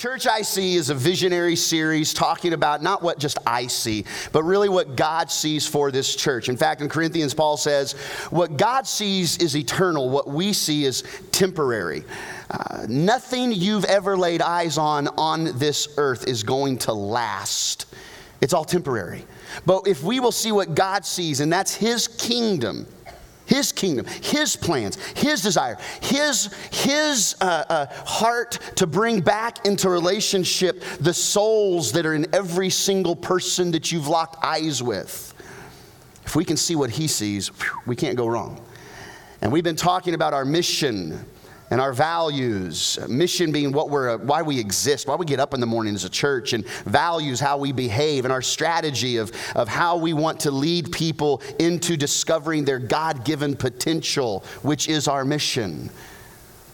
Church I See is a visionary series talking about not what just I see, but really what God sees for this church. In fact, in Corinthians, Paul says, What God sees is eternal, what we see is temporary. Uh, nothing you've ever laid eyes on on this earth is going to last, it's all temporary. But if we will see what God sees, and that's His kingdom, his kingdom, His plans, His desire, His, his uh, uh, heart to bring back into relationship the souls that are in every single person that you've locked eyes with. If we can see what He sees, we can't go wrong. And we've been talking about our mission and our values. Mission being what we're, why we exist, why we get up in the morning as a church, and values, how we behave, and our strategy of, of how we want to lead people into discovering their God given potential, which is our mission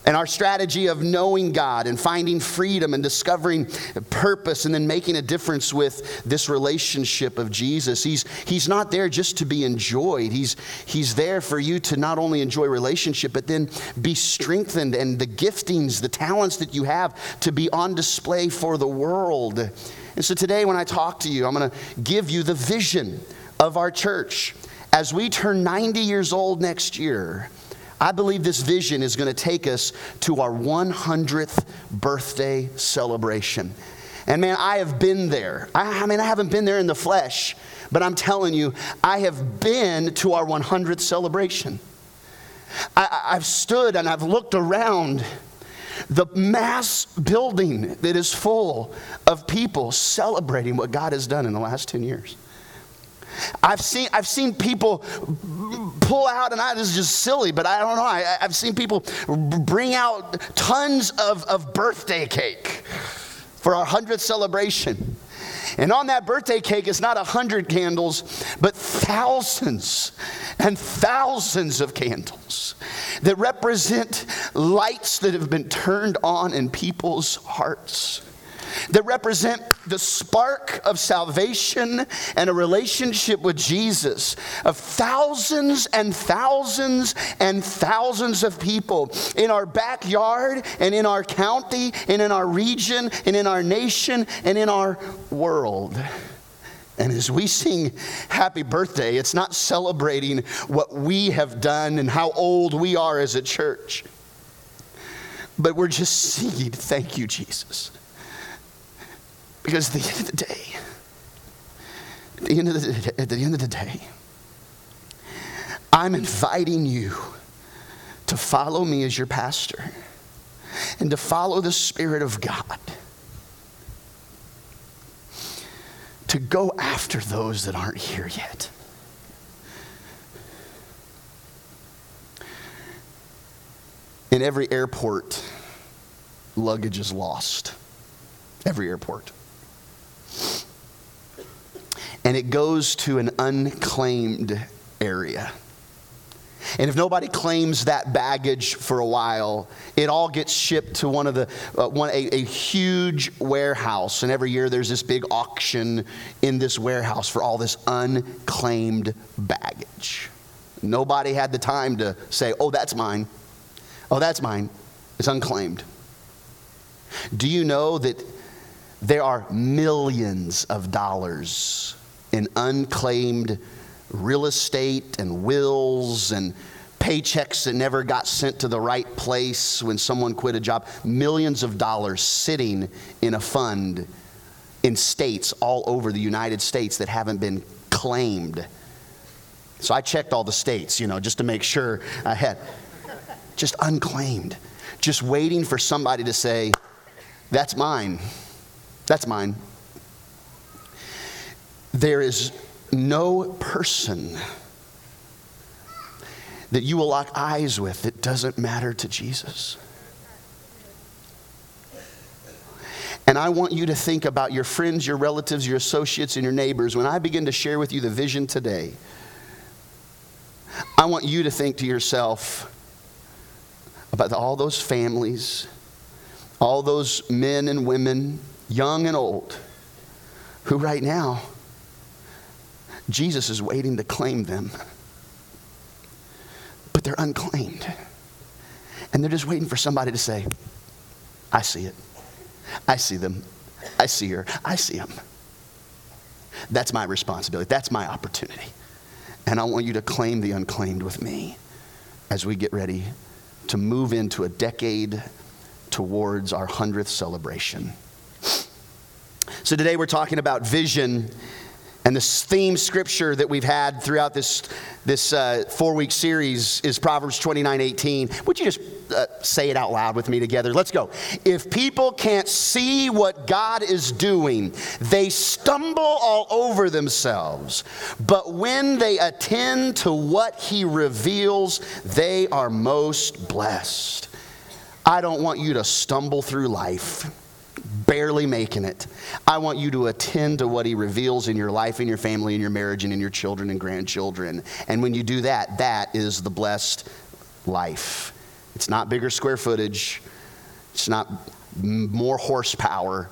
and our strategy of knowing God and finding freedom and discovering purpose and then making a difference with this relationship of Jesus. He's, he's not there just to be enjoyed. He's, he's there for you to not only enjoy relationship, but then be strengthened and the giftings, the talents that you have to be on display for the world. And so today, when I talk to you, I'm going to give you the vision of our church. As we turn 90 years old next year, I believe this vision is going to take us to our 100th birthday celebration. And man, I have been there. I, I, mean, I haven't been there in the flesh, but I'm telling you, I have been to our 100th celebration. I, I've stood and I've looked around the mass building that is full of people celebrating what God has done in the last 10 years. I've seen, I've seen people pull out, and I, this is just silly, but I don't know. I, have seen people bring out tons of, of birthday cake for our 100th celebration. And on that birthday cake is not a hundred candles, but thousands and thousands of candles that represent lights that have been turned on in people's hearts that represent the spark of salvation and a relationship with Jesus of thousands and thousands and thousands of people in our backyard and in our county and in our region and in our nation and in our world. And as we sing happy birthday, it's not celebrating what we have done and how old we are as a church, but we're just singing, Thank you, Jesus. Because at the end of the day, at the end of the, at the, end of the day, I'm inviting you to follow me as your pastor and to follow the Spirit of God. To go after those that aren't here yet. In every airport, luggage is lost. Every airport and it goes to an unclaimed area. And if nobody claims that baggage for a while, it all gets shipped to one of the uh, one a, a huge warehouse. And every year there's this big auction in this warehouse for all this unclaimed baggage. Nobody had the time to say, "Oh, that's mine. Oh, that's mine." It's unclaimed. Do you know that there are millions of dollars in unclaimed real estate and wills and paychecks that never got sent to the right place when someone quit a job. Millions of dollars sitting in a fund in states all over the United States that haven't been claimed. So I checked all the states, you know, just to make sure I had. Just unclaimed. Just waiting for somebody to say, that's mine. That's mine. There is no person that you will lock eyes with that doesn't matter to Jesus. And I want you to think about your friends, your relatives, your associates, and your neighbors. When I begin to share with you the vision today, I want you to think to yourself about all those families, all those men and women, young and old, who right now Jesus is waiting to claim them. But they're unclaimed. And they're just waiting for somebody to say, I see it. I see them. I see her. I see him. That's my responsibility. That's my opportunity. And I want you to claim the unclaimed with me as we get ready to move into a decade towards our 100th celebration. So today we're talking about vision and this theme scripture that we've had throughout this, this uh, four week series is Proverbs 29 18. Would you just uh, say it out loud with me together? Let's go. If people can't see what God is doing, they stumble all over themselves. But when they attend to what He reveals, they are most blessed. I don't want you to stumble through life barely making it. I want you to attend to what He reveals in your life, in your family, in your marriage, and in your children and grandchildren. And when you do that, that is the blessed life. It's not bigger square footage, it's not more horsepower,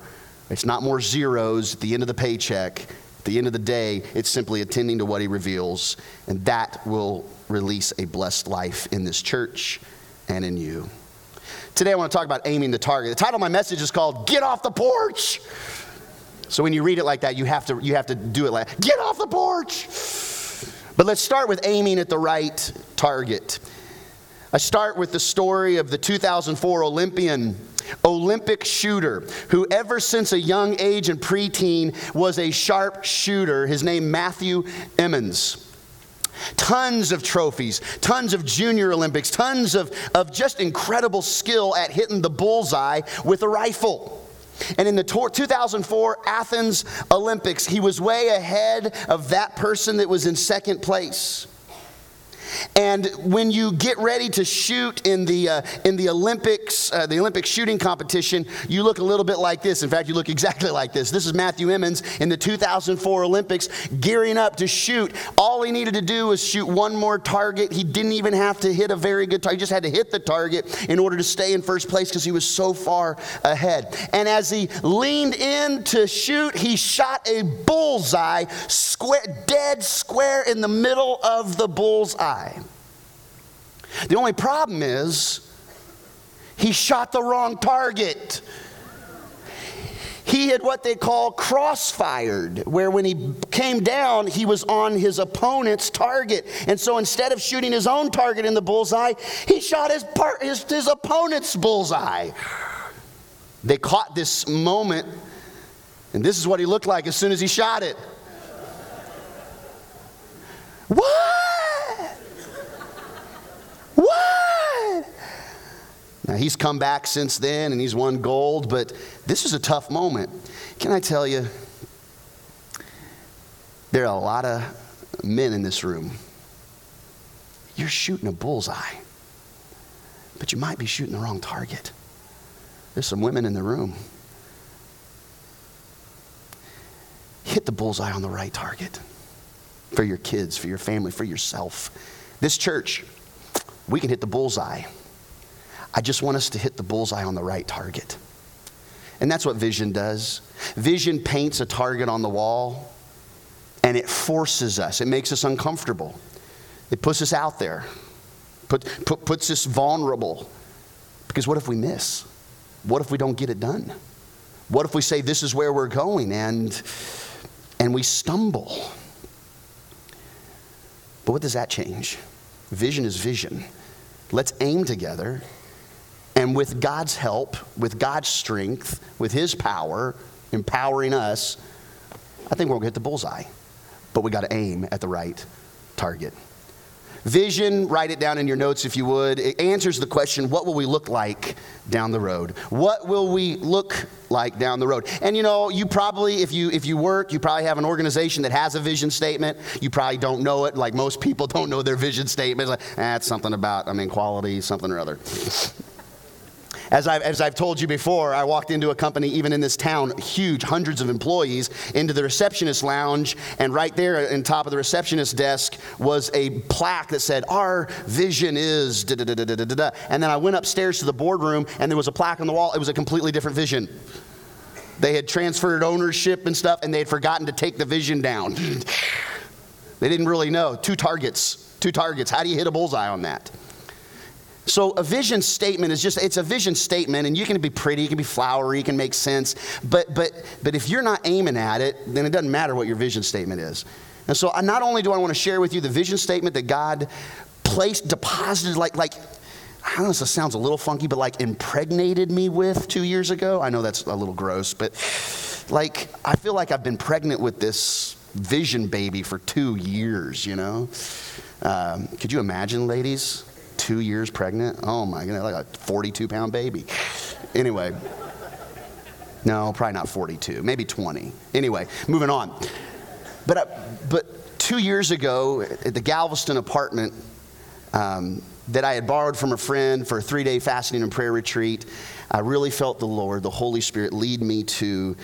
it's not more zeros at the end of the paycheck. At the end of the day, it's simply attending to what He reveals, and that will release a blessed life in this church and in you. Today I want to talk about aiming the target. The title of my message is called Get Off the Porch. So when you read it like that, you have to, you have to do it like, Get off the porch. But let's start with aiming at the right target. I start with the story of the 2004 Olympian, Olympic shooter, who ever since a young age and preteen was a sharp shooter. His name Matthew Emmons. Tons of trophies, tons of junior Olympics, tons of, of just incredible skill at hitting the bullseye with a rifle. And in the 2004 Athens Olympics, he was way ahead of that person that was in second place. And when you get ready to shoot in the, uh, in the Olympics, uh, the Olympic shooting competition, you look a little bit like this. In fact, you look exactly like this. This is Matthew Emmons in the 2004 Olympics gearing up to shoot. All he needed to do was shoot one more target. He didn't even have to hit a very good target. He just had to hit the target in order to stay in first place because he was so far ahead. And as he leaned in to shoot, he shot a bullseye, square, dead square in the middle of the bullseye. The only problem is he shot the wrong target. He had what they call crossfired, where when he came down, he was on his opponent's target. And so instead of shooting his own target in the bullseye, he shot his, part, his, his opponent's bullseye. They caught this moment, and this is what he looked like as soon as he shot it. What? What? Now, he's come back since then and he's won gold, but this is a tough moment. Can I tell you? There are a lot of men in this room. You're shooting a bullseye, but you might be shooting the wrong target. There's some women in the room. Hit the bullseye on the right target for your kids, for your family, for yourself. This church, we can hit the bullseye. I just want us to hit the bullseye on the right target. And that's what vision does. Vision paints a target on the wall and it forces us, it makes us uncomfortable. It puts us out there, put, put, puts us vulnerable. Because what if we miss? What if we don't get it done? What if we say this is where we're going and, and we stumble? But what does that change? Vision is vision. Let's aim together. And with God's help, with God's strength, with His power, empowering us, I think we'll get the bullseye. But we got to aim at the right target. Vision, write it down in your notes if you would. It answers the question what will we look like down the road? What will we look like down the road? And you know, you probably, if you, if you work, you probably have an organization that has a vision statement. You probably don't know it, like most people don't know their vision statement. Like, eh, something about, I mean, quality, something or other. As I've, as I've told you before, I walked into a company, even in this town, huge, hundreds of employees, into the receptionist lounge, and right there on top of the receptionist desk was a plaque that said, Our vision is da da da da da da. And then I went upstairs to the boardroom, and there was a plaque on the wall. It was a completely different vision. They had transferred ownership and stuff, and they had forgotten to take the vision down. they didn't really know. Two targets. Two targets. How do you hit a bullseye on that? So a vision statement is just it's a vision statement and you can be pretty, you can be flowery, you can make sense, but but but if you're not aiming at it, then it doesn't matter what your vision statement is. And so not only do I want to share with you the vision statement that God placed deposited like like I don't know, if this sounds a little funky, but like impregnated me with two years ago. I know that's a little gross, but like I feel like I've been pregnant with this vision baby for two years, you know? Um, could you imagine, ladies? Two years pregnant? Oh my goodness, like a 42 pound baby. Anyway, no, probably not 42, maybe 20. Anyway, moving on. But, uh, but two years ago at the Galveston apartment, um, that I had borrowed from a friend for a three day fasting and prayer retreat, I really felt the Lord, the Holy Spirit, lead me to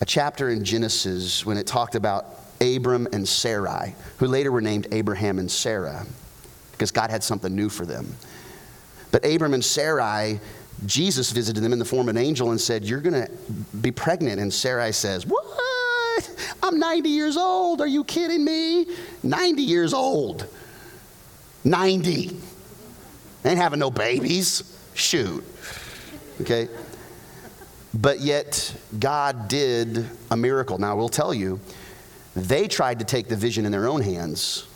a chapter in Genesis when it talked about Abram and Sarai, who later were named Abraham and Sarah, because God had something new for them. But Abram and Sarai, Jesus visited them in the form of an angel and said, You're going to be pregnant. And Sarai says, What? I'm 90 years old. Are you kidding me? 90 years old. 90. Ain't having no babies. Shoot. Okay? But yet, God did a miracle. Now, I will tell you, they tried to take the vision in their own hands.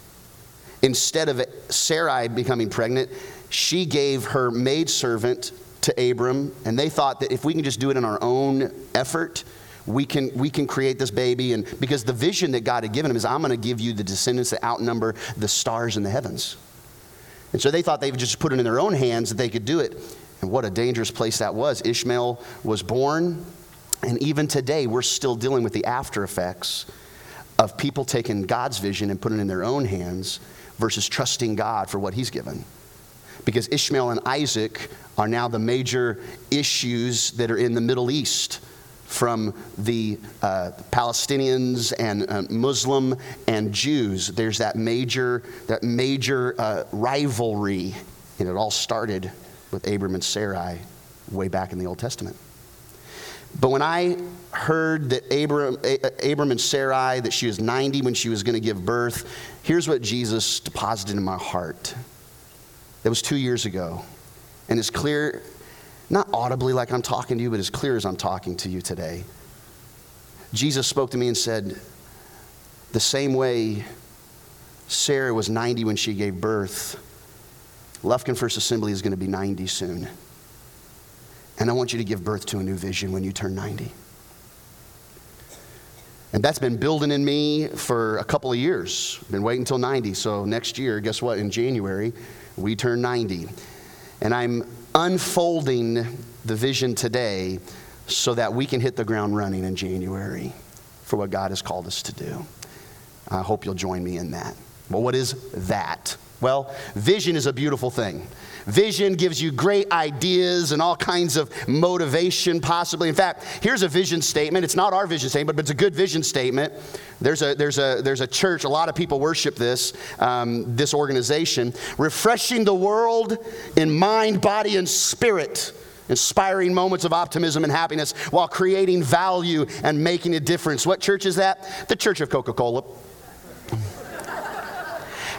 Instead of Sarai becoming pregnant, she gave her maidservant to Abram, and they thought that if we can just do it in our own effort, we can, we can create this baby. And because the vision that God had given him is, I'm going to give you the descendants that outnumber the stars in the heavens. And so they thought they would just put it in their own hands that they could do it. And what a dangerous place that was. Ishmael was born, and even today we're still dealing with the after effects of people taking God's vision and putting it in their own hands versus trusting God for what He's given. Because Ishmael and Isaac are now the major issues that are in the Middle East from the uh, Palestinians and uh, Muslim and Jews. There's that major, that major uh, rivalry, and it all started with Abram and Sarai way back in the Old Testament. But when I heard that Abram, Abram and Sarai, that she was 90 when she was going to give birth, here's what Jesus deposited in my heart. That was two years ago. And it's clear not audibly like I'm talking to you, but as clear as I'm talking to you today. Jesus spoke to me and said, The same way Sarah was 90 when she gave birth, Lufkin First Assembly is going to be 90 soon. And I want you to give birth to a new vision when you turn 90. And that's been building in me for a couple of years. Been waiting until 90. So next year, guess what? In January, we turn 90. And I'm unfolding the vision today so that we can hit the ground running in January for what God has called us to do. I hope you'll join me in that. Well, what is that? Well, vision is a beautiful thing. Vision gives you great ideas and all kinds of motivation, possibly. In fact, here's a vision statement. It's not our vision statement, but it's a good vision statement. There's a, there's a, there's a church, a lot of people worship this, um, this organization, refreshing the world in mind, body, and spirit inspiring moments of optimism and happiness while creating value and making a difference. What church is that? The Church of Coca Cola.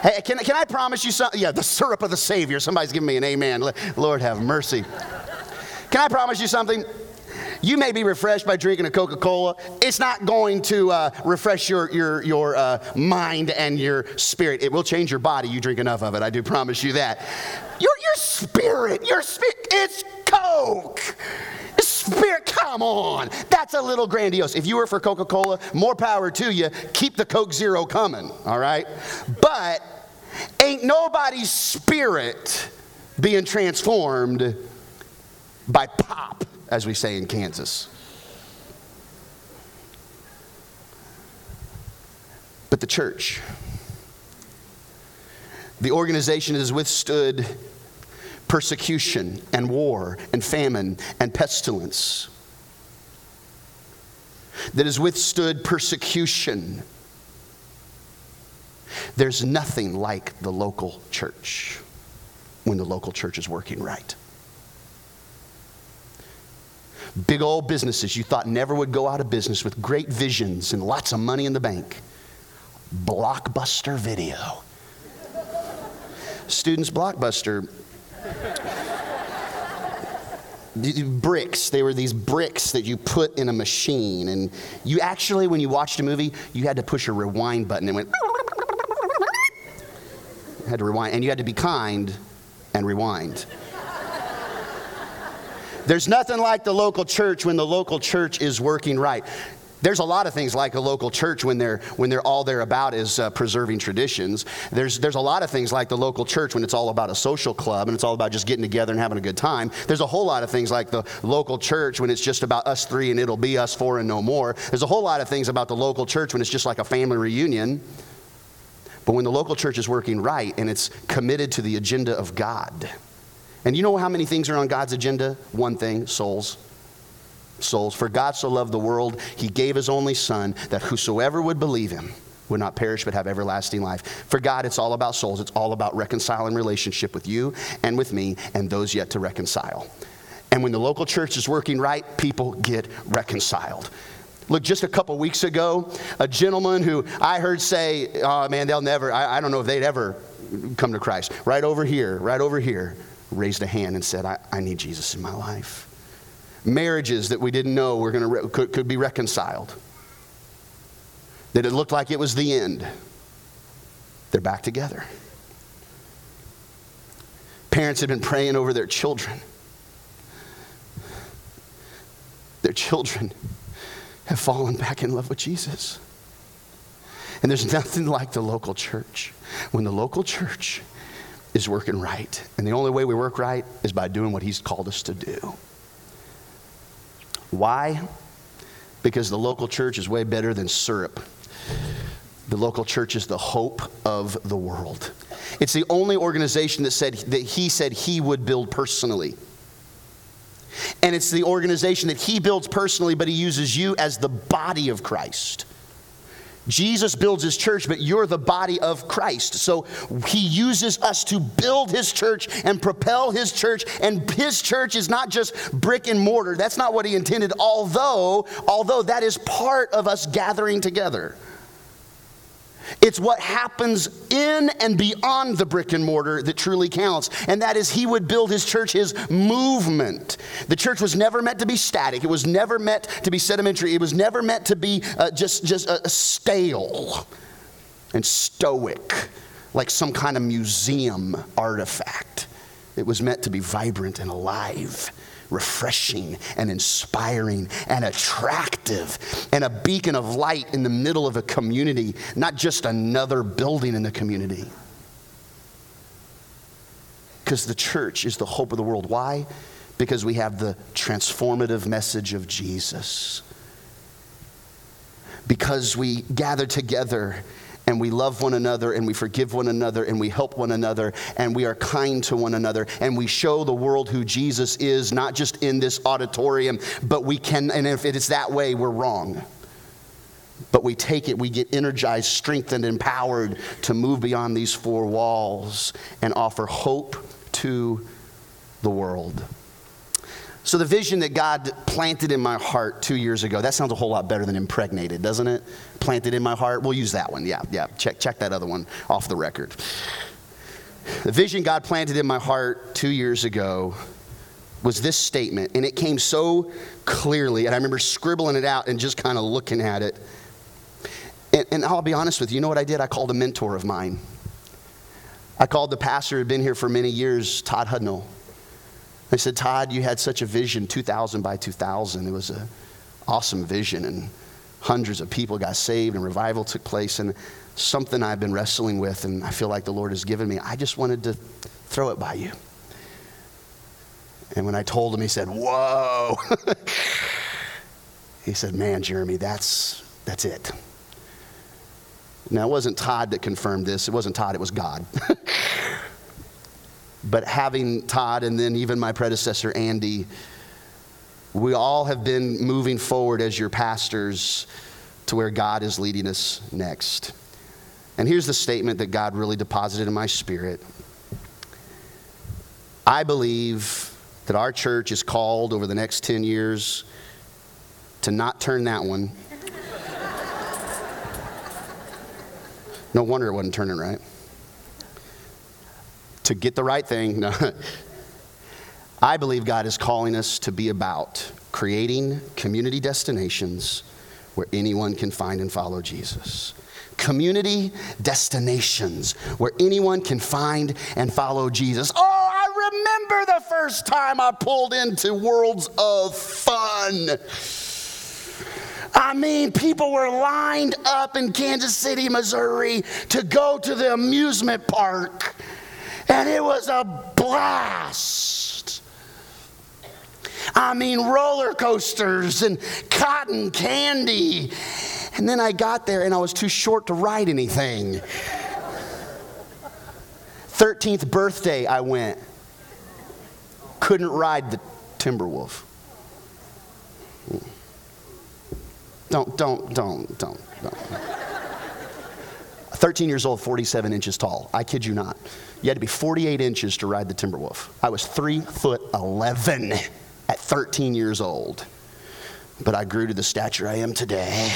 Hey, can, can I promise you something? Yeah, the syrup of the Savior. Somebody's giving me an amen. Lord have mercy. Can I promise you something? You may be refreshed by drinking a Coca Cola. It's not going to uh, refresh your, your, your uh, mind and your spirit. It will change your body. You drink enough of it. I do promise you that. Your, your spirit, your spirit, it's Coke. Spirit, come on. That's a little grandiose. If you were for Coca Cola, more power to you. Keep the Coke Zero coming, all right? But ain't nobody's spirit being transformed by pop, as we say in Kansas. But the church, the organization has withstood persecution and war and famine and pestilence, that has withstood persecution. There's nothing like the local church when the local church is working right. Big old businesses you thought never would go out of business with great visions and lots of money in the bank. Blockbuster video. Students, Blockbuster bricks. They were these bricks that you put in a machine. And you actually, when you watched a movie, you had to push a rewind button and went, had to rewind. And you had to be kind and rewind. There's nothing like the local church when the local church is working right. There's a lot of things like a local church when they're when they're all they're about is uh, preserving traditions. There's there's a lot of things like the local church when it's all about a social club and it's all about just getting together and having a good time. There's a whole lot of things like the local church when it's just about us three and it'll be us four and no more. There's a whole lot of things about the local church when it's just like a family reunion. But when the local church is working right and it's committed to the agenda of God. And you know how many things are on God's agenda? One thing souls. Souls. For God so loved the world, he gave his only Son, that whosoever would believe him would not perish but have everlasting life. For God, it's all about souls. It's all about reconciling relationship with you and with me and those yet to reconcile. And when the local church is working right, people get reconciled. Look, just a couple weeks ago, a gentleman who I heard say, oh man, they'll never, I, I don't know if they'd ever come to Christ. Right over here, right over here raised a hand and said, I, I need Jesus in my life. Marriages that we didn't know were gonna re- could, could be reconciled. That it looked like it was the end. They're back together. Parents had been praying over their children. Their children have fallen back in love with Jesus. And there's nothing like the local church. When the local church is working right. And the only way we work right is by doing what He's called us to do. Why? Because the local church is way better than syrup. The local church is the hope of the world. It's the only organization that said that he said he would build personally. And it's the organization that he builds personally, but he uses you as the body of Christ. Jesus builds his church, but you're the body of Christ. So he uses us to build his church and propel his church. And his church is not just brick and mortar. That's not what he intended, although, although that is part of us gathering together. It's what happens in and beyond the brick and mortar that truly counts. And that is, he would build his church, his movement. The church was never meant to be static, it was never meant to be sedimentary, it was never meant to be uh, just, just uh, stale and stoic, like some kind of museum artifact. It was meant to be vibrant and alive refreshing and inspiring and attractive and a beacon of light in the middle of a community, not just another building in the community. Because the church is the hope of the world. Why? Because we have the transformative message of Jesus. Because we gather together and we love one another and we forgive one another and we help one another and we are kind to one another and we show the world who Jesus is, not just in this auditorium, but we can, and if it is that way, we're wrong. But we take it, we get energized, strengthened, empowered to move beyond these four walls and offer hope to the world. So, the vision that God planted in my heart two years ago, that sounds a whole lot better than impregnated, doesn't it? Planted in my heart. We'll use that one. Yeah, yeah. Check, check that other one off the record. The vision God planted in my heart two years ago was this statement, and it came so clearly, and I remember scribbling it out and just kind of looking at it. And, and I'll be honest with you, you know what I did? I called a mentor of mine. I called the pastor who had been here for many years, Todd Hudnall. I said, Todd, you had such a vision, 2,000 by 2,000. It was an awesome vision, and hundreds of people got saved, and revival took place. And something I've been wrestling with, and I feel like the Lord has given me, I just wanted to throw it by you. And when I told him, he said, Whoa. he said, Man, Jeremy, that's, that's it. Now, it wasn't Todd that confirmed this. It wasn't Todd, it was God. But having Todd and then even my predecessor, Andy, we all have been moving forward as your pastors to where God is leading us next. And here's the statement that God really deposited in my spirit I believe that our church is called over the next 10 years to not turn that one. no wonder it wasn't turning right to get the right thing. No. I believe God is calling us to be about creating community destinations where anyone can find and follow Jesus. Community destinations where anyone can find and follow Jesus. Oh, I remember the first time I pulled into Worlds of Fun. I mean, people were lined up in Kansas City, Missouri to go to the amusement park, and it was a blast. I mean, roller coasters and cotton candy. And then I got there and I was too short to ride anything. 13th birthday, I went. Couldn't ride the Timberwolf. Don't, don't, don't, don't, don't. 13 years old, 47 inches tall. I kid you not. You had to be 48 inches to ride the Timberwolf. I was 3 foot 11 at 13 years old. But I grew to the stature I am today.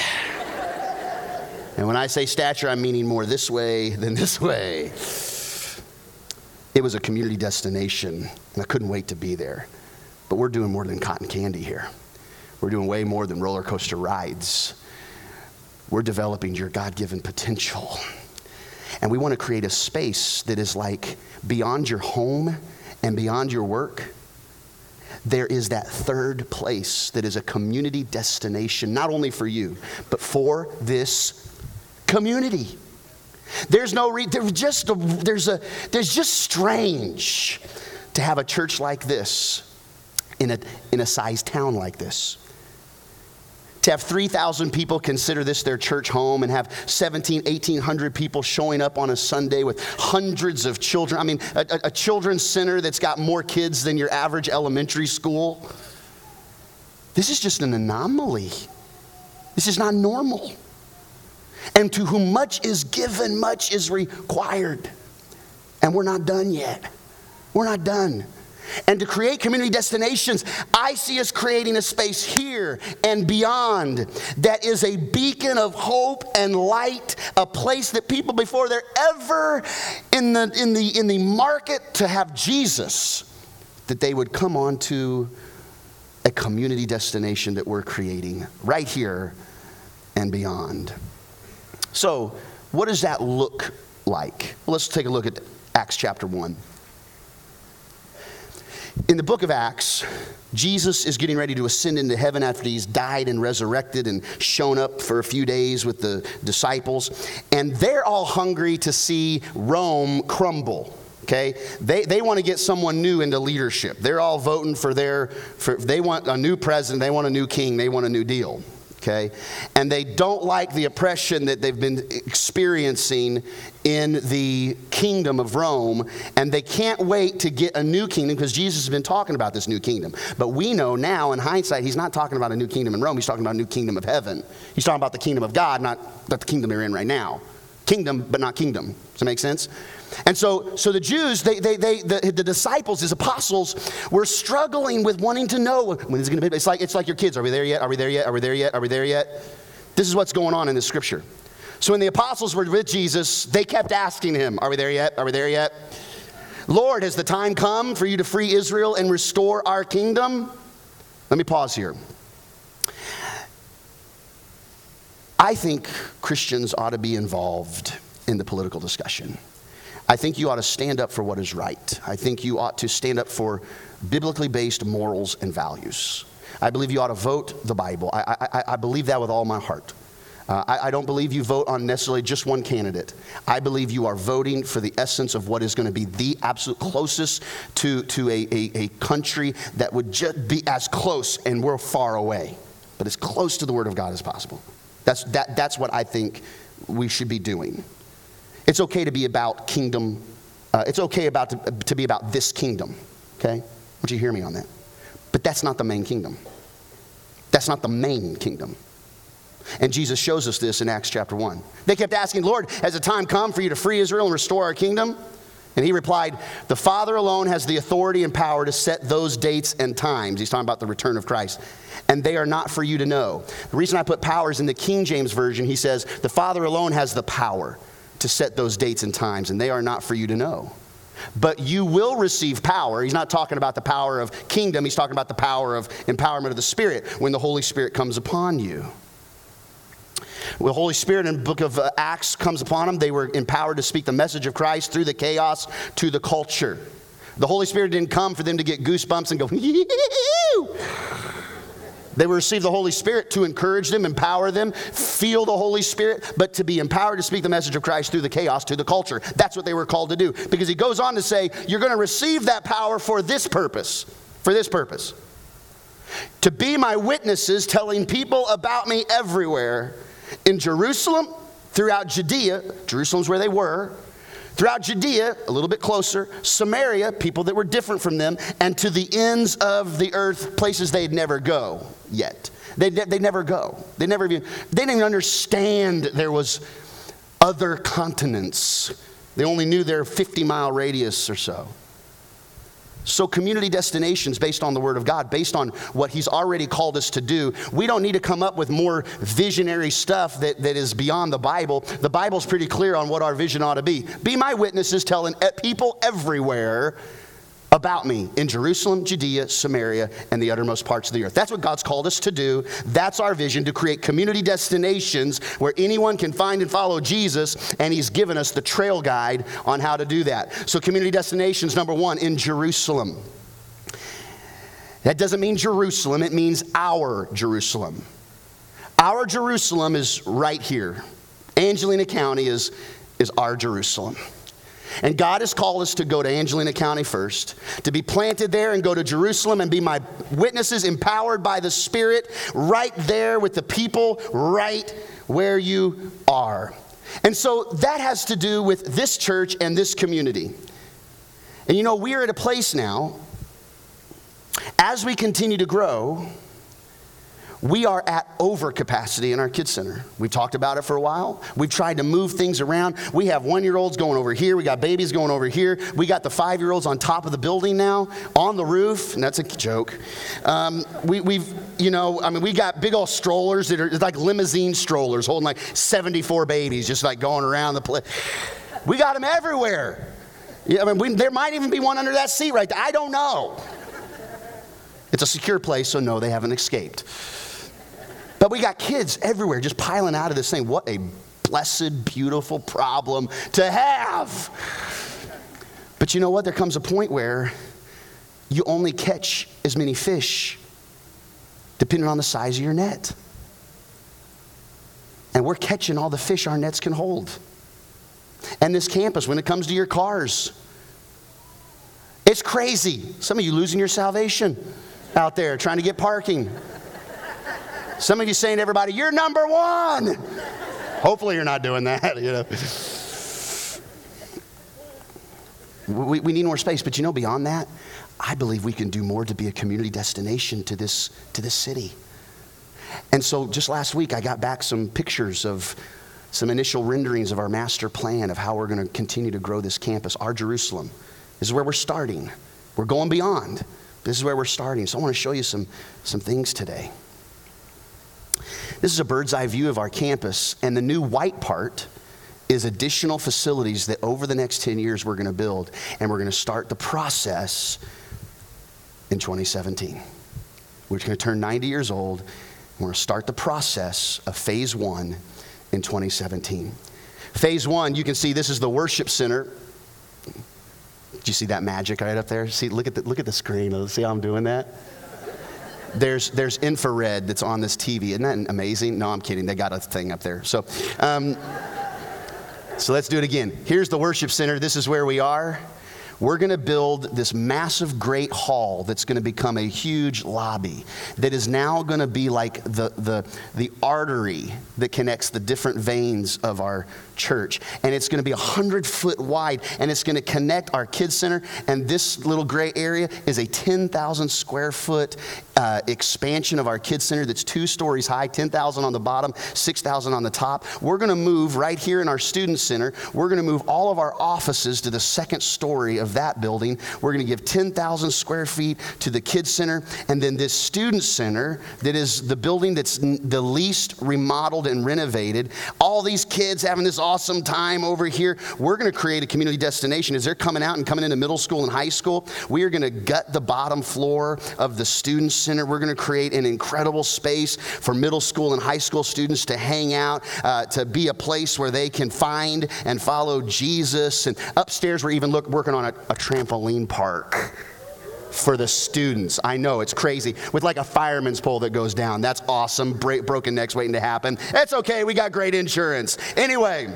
and when I say stature, I'm meaning more this way than this way. It was a community destination, and I couldn't wait to be there. But we're doing more than cotton candy here. We're doing way more than roller coaster rides. We're developing your God given potential. And we want to create a space that is like beyond your home and beyond your work. There is that third place that is a community destination, not only for you, but for this community. There's no re- there's just a, there's a there's just strange to have a church like this in a in a sized town like this to have 3,000 people consider this their church home and have 17, 1,800 people showing up on a Sunday with hundreds of children. I mean, a, a, children's center that's got more kids than your average elementary school. This is just an anomaly. This is not normal. And to whom much is given, much is required. And we're not done yet. We're not done and to create community destinations, I see us creating a space here and beyond that is a beacon of hope and light, a place that people before they're ever in the, in the, in the market to have Jesus, that they would come on to a community destination that we're creating right here and beyond. So, what does that look like? Well, let's take a look at Acts chapter 1. In the book of Acts, Jesus is getting ready to ascend into heaven after he's died and resurrected and shown up for a few days with the disciples. And they're all hungry to see Rome crumble. Okay? They, they want to get someone new into leadership. They're all voting for their, for, they want a new president, they want a new king, they want a new deal okay? And they don't like the oppression that they've been experiencing in the kingdom of Rome, and they can't wait to get a new kingdom because Jesus has been talking about this new kingdom. But we know now, in hindsight, he's not talking about a new kingdom in Rome, he's talking about a new kingdom of heaven. He's talking about the kingdom of God, not the kingdom they're in right now. Kingdom, but not kingdom. Does that make sense? And so, so the Jews, they, they, they, the, the disciples, his apostles, were struggling with wanting to know when is it going to be. It's like, it's like your kids. Are we there yet? Are we there yet? Are we there yet? Are we there yet? This is what's going on in the scripture. So when the apostles were with Jesus, they kept asking him, Are we there yet? Are we there yet? Lord, has the time come for you to free Israel and restore our kingdom? Let me pause here. I think Christians ought to be involved in the political discussion. I think you ought to stand up for what is right. I think you ought to stand up for biblically based morals and values. I believe you ought to vote the Bible. I, I, I believe that with all my heart. Uh, I, I, don't believe you vote on necessarily just one candidate. I believe you are voting for the essence of what is going to be the absolute closest to, to a, a, a country that would just be as close, and we're far away, but as close to the Word of God as possible. That's, that, that's what I think we should be doing. It's okay to be about kingdom. Uh, it's okay about to, to be about this kingdom. Okay? Want you hear me on that. But that's not the main kingdom. That's not the main kingdom. And Jesus shows us this in Acts chapter 1. They kept asking, Lord, has the time come for you to free Israel and restore our kingdom? And he replied, The Father alone has the authority and power to set those dates and times. He's talking about the return of Christ. And they are not for you to know. The reason I put powers in the King James Version, he says, The Father alone has the power to set those dates and times, and they are not for you to know. But you will receive power. He's not talking about the power of kingdom, he's talking about the power of empowerment of the Spirit when the Holy Spirit comes upon you. The Holy Spirit in the book of uh, Acts comes upon them, they were empowered to speak the message of Christ through the chaos to the culture. The Holy Spirit didn't come for them to get goosebumps and go, They will receive the Holy Spirit to encourage them, empower them, feel the Holy Spirit, but to be empowered to speak the message of Christ through the chaos to the culture. That's what they were called to do. Because he goes on to say, You're going to receive that power for this purpose. For this purpose. To be my witnesses, telling people about me everywhere in Jerusalem, throughout Judea, Jerusalem's where they were, throughout Judea, a little bit closer, Samaria, people that were different from them, and to the ends of the earth, places they'd never go yet. They they never go. They never even, they didn't even understand there was other continents. They only knew their 50 mile radius or so. So, community destinations based on the Word of God, based on what He's already called us to do. We don't need to come up with more visionary stuff that, that is beyond the Bible. The Bible's pretty clear on what our vision ought to be. Be my witnesses, telling people everywhere about me in Jerusalem, Judea, Samaria, and the uttermost parts of the earth. That's what God's called us to do. That's our vision to create community destinations where anyone can find and follow Jesus, and He's given us the trail guide on how to do that. So, community destinations, number one, in Jerusalem. That doesn't mean Jerusalem, it means our Jerusalem. Our Jerusalem is right here. Angelina County is, is our Jerusalem. And God has called us to go to Angelina County first, to be planted there and go to Jerusalem and be my witnesses, empowered by the Spirit, right there with the people, right where you are. And so that has to do with this church and this community. And you know, we're at a place now, as we continue to grow, we are at overcapacity in our kids center. We've talked about it for a while. We've tried to move things around. We have one year olds going over here. We got babies going over here. We got the five year olds on top of the building now, on the roof, and that's a joke. Um, we, have you know, I mean, we got big old strollers that are like limousine strollers holding like 74 babies just like going around the place. We got them everywhere. Yeah, I mean, we, there might even be one under that seat right there. I don't know. It's a secure place, so no, they haven't escaped. But we got kids everywhere just piling out of this thing. What a blessed, beautiful problem to have. But you know what? There comes a point where you only catch as many fish depending on the size of your net. And we're catching all the fish our nets can hold. And this campus, when it comes to your cars, it's crazy. Some of you losing your salvation out there trying to get parking. Some of you saying to everybody, You're number one. Hopefully, you're not doing that, you know. We, we need more space, but you know, beyond that, I believe we can do more to be a community destination to this, to this city. And so, just last week, I got back some pictures of some initial renderings of our master plan of how we're going to continue to grow this campus. Our Jerusalem this is where we're starting. We're going beyond. This is where we're starting. So, I want to show you some, some things today. This is a bird's eye view of our campus, and the new white part is additional facilities that over the next 10 years we're going to build, and we're going to start the process in 2017. We're going to turn 90 years old, and we're going to start the process of phase one in 2017. Phase one, you can see this is the worship center. Do you see that magic right up there? See, look at the, look at the screen. See how I'm doing that? There's, there's infrared that's on this TV. Isn't that amazing? No, I'm kidding. They got a thing up there. So, um, so let's do it again. Here's the worship center. This is where we are. We're going to build this massive, great hall that's going to become a huge lobby that is now going to be like the, the, the artery that connects the different veins of our church. And it's going to be 100 foot wide, and it's going to connect our kids center. And this little gray area is a 10,000 square foot uh, expansion of our kids center that's two stories high, 10,000 on the bottom, 6,000 on the top. We're going to move right here in our student center. We're going to move all of our offices to the second story of that building. We're going to give 10,000 square feet to the Kids Center. And then this Student Center, that is the building that's the least remodeled and renovated. All these kids having this awesome time over here. We're going to create a community destination. As they're coming out and coming into middle school and high school, we are going to gut the bottom floor of the Student Center. We're going to create an incredible space for middle school and high school students to hang out, uh, to be a place where they can find and follow Jesus. And upstairs, we're even look, working on a, a trampoline park for the students. I know it's crazy with like a fireman's pole that goes down. That's awesome. Broken necks waiting to happen. It's okay. We got great insurance. Anyway.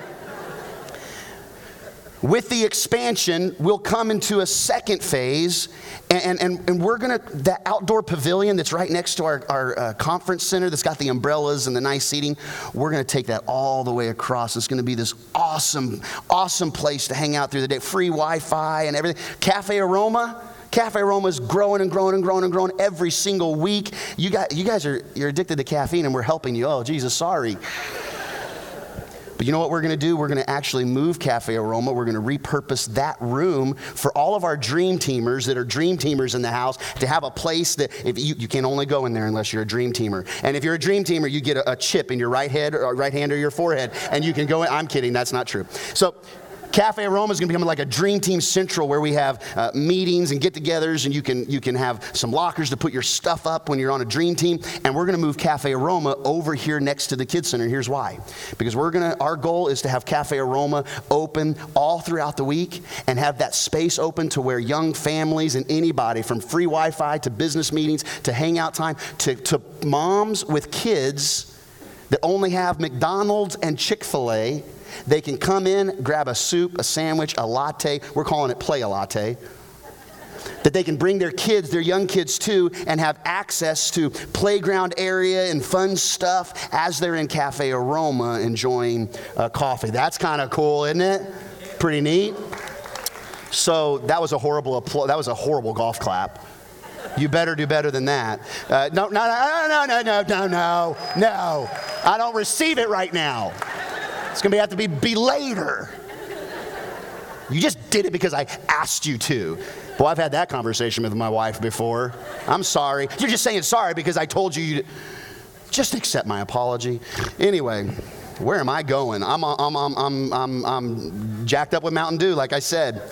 With the expansion, we'll come into a second phase, and, and, and we're gonna, that outdoor pavilion that's right next to our, our uh, conference center that's got the umbrellas and the nice seating, we're gonna take that all the way across. It's gonna be this awesome, awesome place to hang out through the day. Free Wi Fi and everything. Cafe Aroma, Cafe Aroma is growing and growing and growing and growing every single week. You, got, you guys are you're addicted to caffeine and we're helping you. Oh, Jesus, sorry. But you know what we're going to do? We're going to actually move Cafe Aroma. We're going to repurpose that room for all of our dream teamers that are dream teamers in the house to have a place that if you, you can only go in there unless you're a dream teamer. And if you're a dream teamer, you get a, a chip in your right head or right hand or your forehead, and you can go in. I'm kidding, that's not true. So Cafe Aroma is going to become like a dream team central where we have uh, meetings and get-togethers, and you can you can have some lockers to put your stuff up when you're on a dream team. And we're going to move Cafe Aroma over here next to the Kids Center. Here's why: because we're going to our goal is to have Cafe Aroma open all throughout the week and have that space open to where young families and anybody from free Wi-Fi to business meetings to hangout time to, to moms with kids that only have McDonald's and Chick-fil-A they can come in, grab a soup, a sandwich, a latte. We're calling it play a latte. That they can bring their kids, their young kids too, and have access to playground area and fun stuff as they're in Cafe Aroma enjoying coffee. That's kind of cool, isn't it? Pretty neat. So that was a horrible applause. That was a horrible golf clap. You better do better than that. Uh, no, no, no, no, no, no, no, no, no. I don't receive it right now. It's going to have to be, be later. You just did it because I asked you to. Well, I've had that conversation with my wife before. I'm sorry. You're just saying sorry because I told you you just accept my apology. Anyway, where am I going? I'm, I'm, I'm, I'm, I'm, I'm jacked up with Mountain Dew, like I said.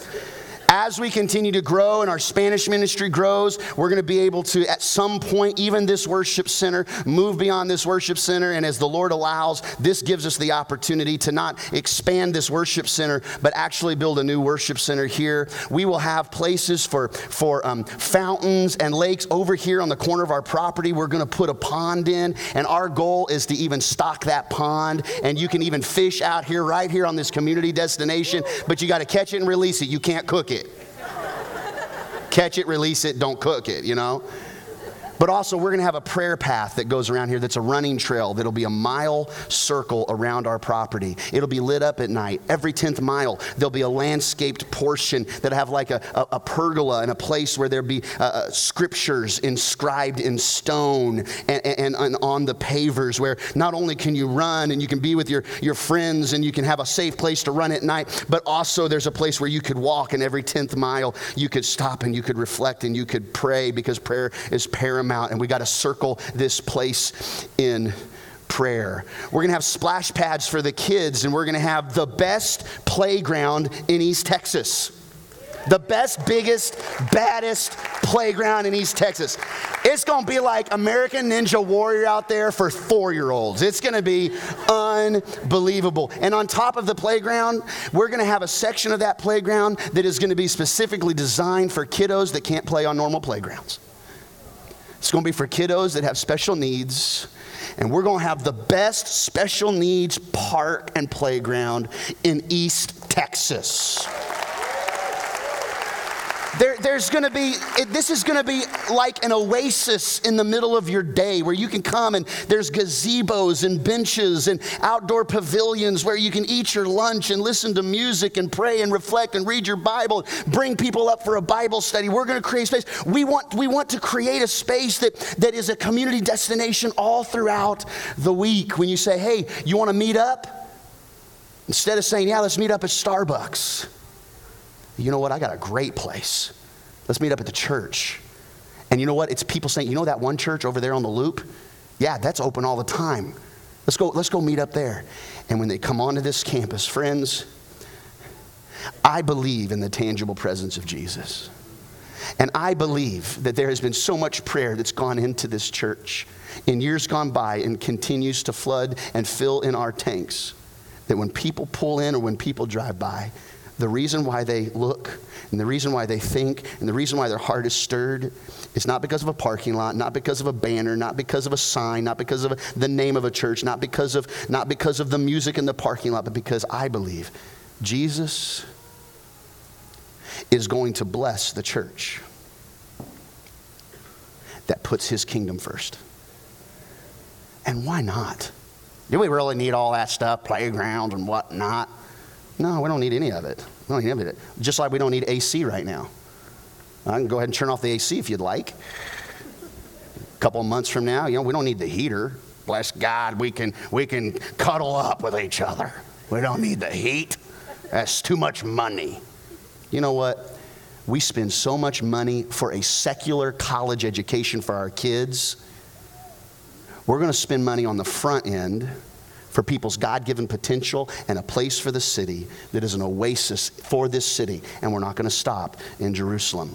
As we continue to grow and our Spanish ministry grows, we're going to be able to, at some point, even this worship center, move beyond this worship center. And as the Lord allows, this gives us the opportunity to not expand this worship center, but actually build a new worship center here. We will have places for, for um, fountains and lakes over here on the corner of our property. We're going to put a pond in, and our goal is to even stock that pond. And you can even fish out here, right here on this community destination, but you got to catch it and release it. You can't cook it. Catch it, release it, don't cook it, you know? But also, we're going to have a prayer path that goes around here that's a running trail that'll be a mile circle around our property. It'll be lit up at night. Every 10th mile, there'll be a landscaped portion that'll have like a, a, a pergola and a place where there'll be uh, uh, scriptures inscribed in stone and, and, and on the pavers where not only can you run and you can be with your, your friends and you can have a safe place to run at night, but also there's a place where you could walk and every 10th mile you could stop and you could reflect and you could pray because prayer is paramount out, and we got to circle this place in prayer. We're going to have splash pads for the kids, and we're going to have the best playground in East Texas. The best, biggest, baddest playground in East Texas. It's going to be like American Ninja Warrior out there for four year olds. It's going to be unbelievable. And on top of the playground, we're going to have a section of that playground that is going to be specifically designed for kiddos that can't play on normal playgrounds. It's going to be for kiddos that have special needs. And we're going to have the best special needs park and playground in East Texas. There, there's going to be, it, this is going to be like an oasis in the middle of your day where you can come and there's gazebos and benches and outdoor pavilions where you can eat your lunch and listen to music and pray and reflect and read your Bible, bring people up for a Bible study. We're going to create space. We want, we want to create a space that, that is a community destination all throughout the week. When you say, hey, you want to meet up? Instead of saying, yeah, let's meet up at Starbucks you know what? I got a great place. Let's meet up at the church. And you know what? It's people saying, you know that one church over there on the loop? Yeah, that's open all the time. Let's go, let's go meet up there. And when they come onto this campus, friends, I believe in the tangible presence of Jesus. And I believe that there has been so much prayer that's gone into this church in years gone by and continues to flood and fill in our tanks. That when people pull in or when people drive by, the reason why they look and the reason why they think and the reason why their heart is stirred is not because of a parking lot, not because of a banner, not because of a sign, not because of the name of a church, not because of not because of the music in the parking lot, but because I believe Jesus is going to bless the church that puts his kingdom first. And why not? Do we really need all that stuff, playgrounds and whatnot? No, we don't need any of it. We don't need any of it. Just like we don't need AC right now. I can go ahead and turn off the AC if you'd like. A couple of months from now, you know, we don't need the heater. Bless God, we can, we can cuddle up with each other. We don't need the heat. That's too much money. You know what? We spend so much money for a secular college education for our kids. We're going to spend money on the front end for people's God given potential and a place for the city that is an oasis for this city. And we're not going to stop in Jerusalem.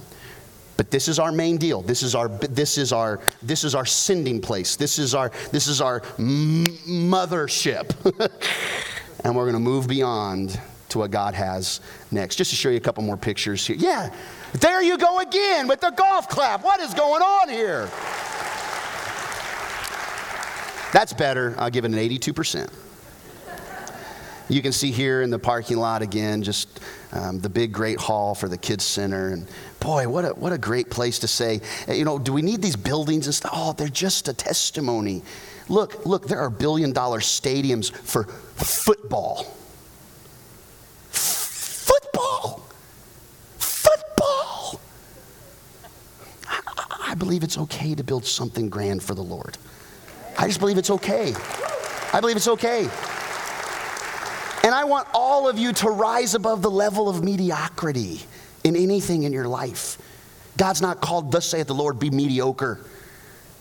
But this is our main deal. This is our this is our this is our sending place. This is our this is our m- mothership. and we're going to move beyond to what God has next. Just to show you a couple more pictures here. Yeah, there you go again with the golf clap. What is going on here? That's better. I'll give it an 82%. You can see here in the parking lot again, just um, the big, great hall for the kids' center. And boy, what a, what a great place to say, you know, do we need these buildings and stuff? Oh, they're just a testimony. Look, look, there are billion dollar stadiums for football. Football! Football! I, I believe it's okay to build something grand for the Lord. I just believe it's okay. I believe it's okay. And I want all of you to rise above the level of mediocrity in anything in your life. God's not called, thus saith the Lord, be mediocre.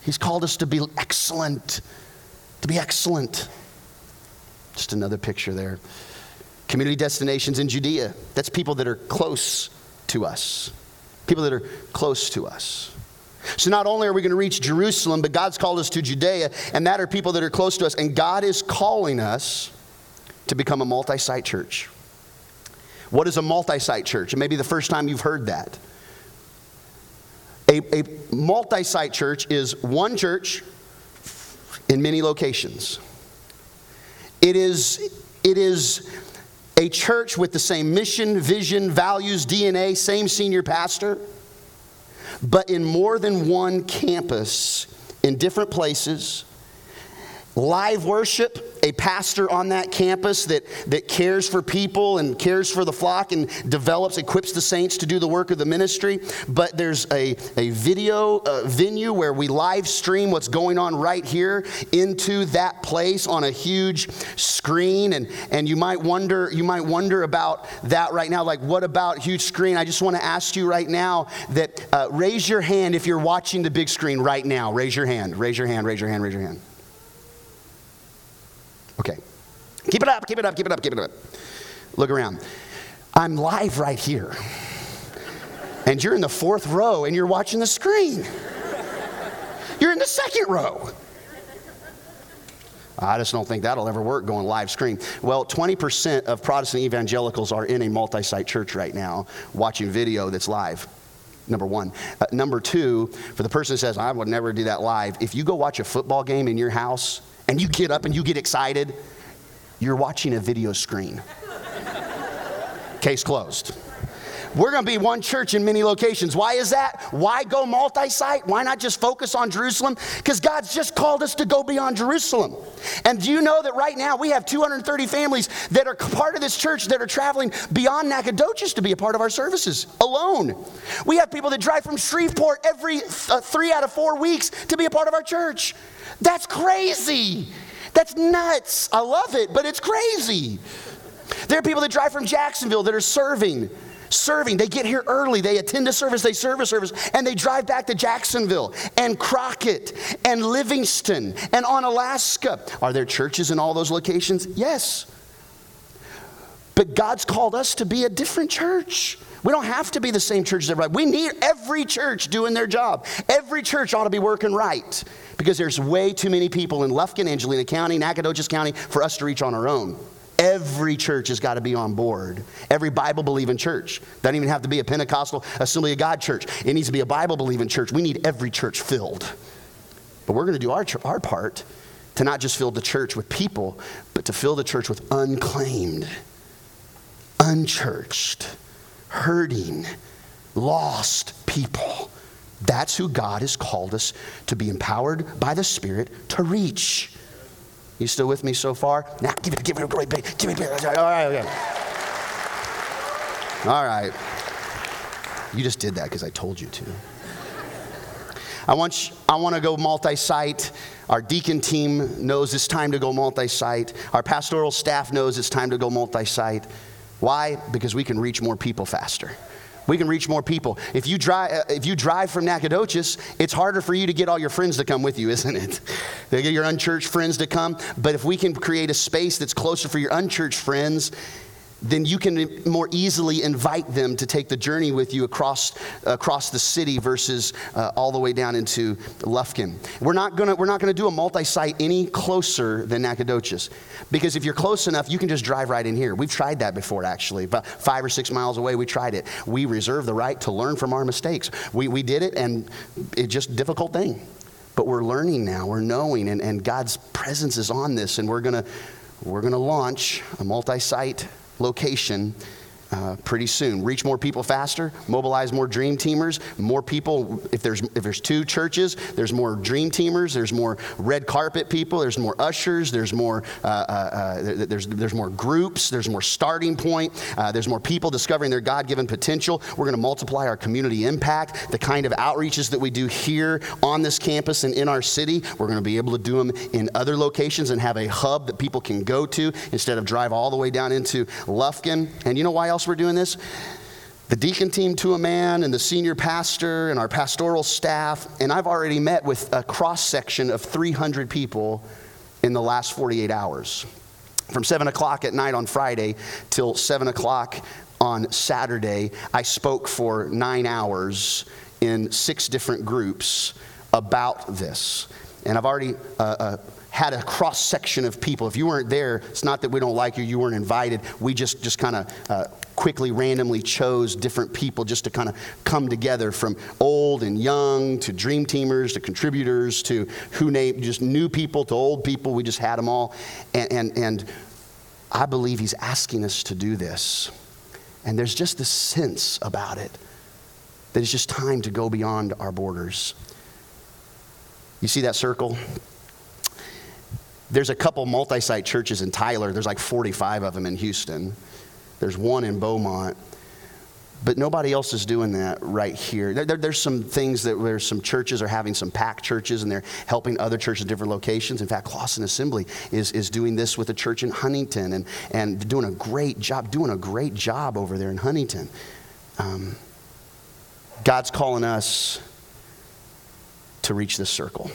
He's called us to be excellent, to be excellent. Just another picture there. Community destinations in Judea. That's people that are close to us, people that are close to us. So not only are we going to reach Jerusalem, but God's called us to Judea, and that are people that are close to us. And God is calling us to become a multi site church. What is a multi site church? It may be the first time you've heard that. A, a multi site church is one church in many locations. It is, it is a church with the same mission, vision, values, DNA, same senior pastor but in more than one campus in different places. Live worship, a pastor on that campus that, that cares for people and cares for the flock and develops, equips the saints to do the work of the ministry. But there's a, a video uh, venue where we live stream what's going on right here into that place on a huge screen. And, and you might wonder, you might wonder about that right now. Like, what about huge screen? I just want to ask you right now that uh, raise your hand if you're watching the big screen right now. Raise your hand, raise your hand, raise your hand, raise your hand. Okay. Keep it up, keep it up, keep it up, keep it up. Look around. I'm live right here. And you're in the fourth row and you're watching the screen. You're in the second row. I just don't think that'll ever work going live stream. Well, 20% of Protestant evangelicals are in a multi site church right now watching video that's live. Number one. Uh, number two, for the person that says, I would never do that live, if you go watch a football game in your house, and you get up and you get excited, you're watching a video screen. Case closed. We're going to be one church in many locations. Why is that? Why go multi site? Why not just focus on Jerusalem? Because God's just called us to go beyond Jerusalem. And do you know that right now we have 230 families that are part of this church that are traveling beyond Nacogdoches to be a part of our services alone? We have people that drive from Shreveport every uh, three out of four weeks to be a part of our church. That's crazy. That's nuts. I love it, but it's crazy. There are people that drive from Jacksonville that are serving. serving. They get here early, they attend a service, they serve a service, and they drive back to Jacksonville and Crockett and Livingston and Onalaska. Are there churches in all those locations? Yes. But God's called us to be a different church. We don't have to be the same church as everybody. We need every church doing their job. Every church ought to be working right because there's way too many people in Lufkin, Angelina County, Nacogdoches County for us to reach on our own. Every church has got to be on board. Every Bible believing church. Doesn't even have to be a Pentecostal Assembly of God church. It needs to be a Bible believing church. We need every church filled. But we're going to do our, our part to not just fill the church with people, but to fill the church with unclaimed, unchurched, hurting, lost people. That's who God has called us to be empowered by the Spirit to reach. You still with me so far? Now, give it, give it a great big, give it, all right, okay. All right. You just did that because I told you to. I want, you, I want to go multi site. Our deacon team knows it's time to go multi site. Our pastoral staff knows it's time to go multi site. Why? Because we can reach more people faster. We can reach more people. If you drive, uh, if you drive from Nacogdoches, it's harder for you to get all your friends to come with you, isn't it? They get your unchurched friends to come. But if we can create a space that's closer for your unchurched friends, then you can more easily invite them to take the journey with you across, across the city versus uh, all the way down into Lufkin. We're not gonna, we're not gonna do a multi site any closer than Nacogdoches because if you're close enough, you can just drive right in here. We've tried that before, actually. About five or six miles away, we tried it. We reserve the right to learn from our mistakes. We, we did it, and it's just a difficult thing. But we're learning now, we're knowing, and, and God's presence is on this, and we're gonna, we're gonna launch a multi site location uh, pretty soon. Reach more people faster, mobilize more dream teamers, more people. If there's, if there's two churches, there's more dream teamers, there's more red carpet people, there's more ushers, there's more, uh, uh, uh there's, there's more groups, there's more starting point, uh, there's more people discovering their God given potential. We're going to multiply our community impact, the kind of outreaches that we do here on this campus and in our city. We're going to be able to do them in other locations and have a hub that people can go to instead of drive all the way down into Lufkin. And you know why else? we're doing this? The deacon team to a man, and the senior pastor, and our pastoral staff. And I've already met with a cross section of 300 people in the last 48 hours. From 7 o'clock at night on Friday till 7 o'clock on Saturday, I spoke for nine hours in six different groups about this. And I've already uh, uh, had a cross section of people. If you weren't there, it's not that we don't like you, you weren't invited. We just, just kind of uh, quickly, randomly chose different people just to kind of come together from old and young to dream teamers to contributors to who name, just new people to old people. We just had them all. And, and, and I believe he's asking us to do this. And there's just this sense about it that it's just time to go beyond our borders. You see that circle? There's a couple multi site churches in Tyler. There's like 45 of them in Houston. There's one in Beaumont. But nobody else is doing that right here. There, there, there's some things that where some churches are having some packed churches and they're helping other churches in different locations. In fact, Clawson Assembly is, is doing this with a church in Huntington and, and doing a great job, doing a great job over there in Huntington. Um, God's calling us to reach this circle.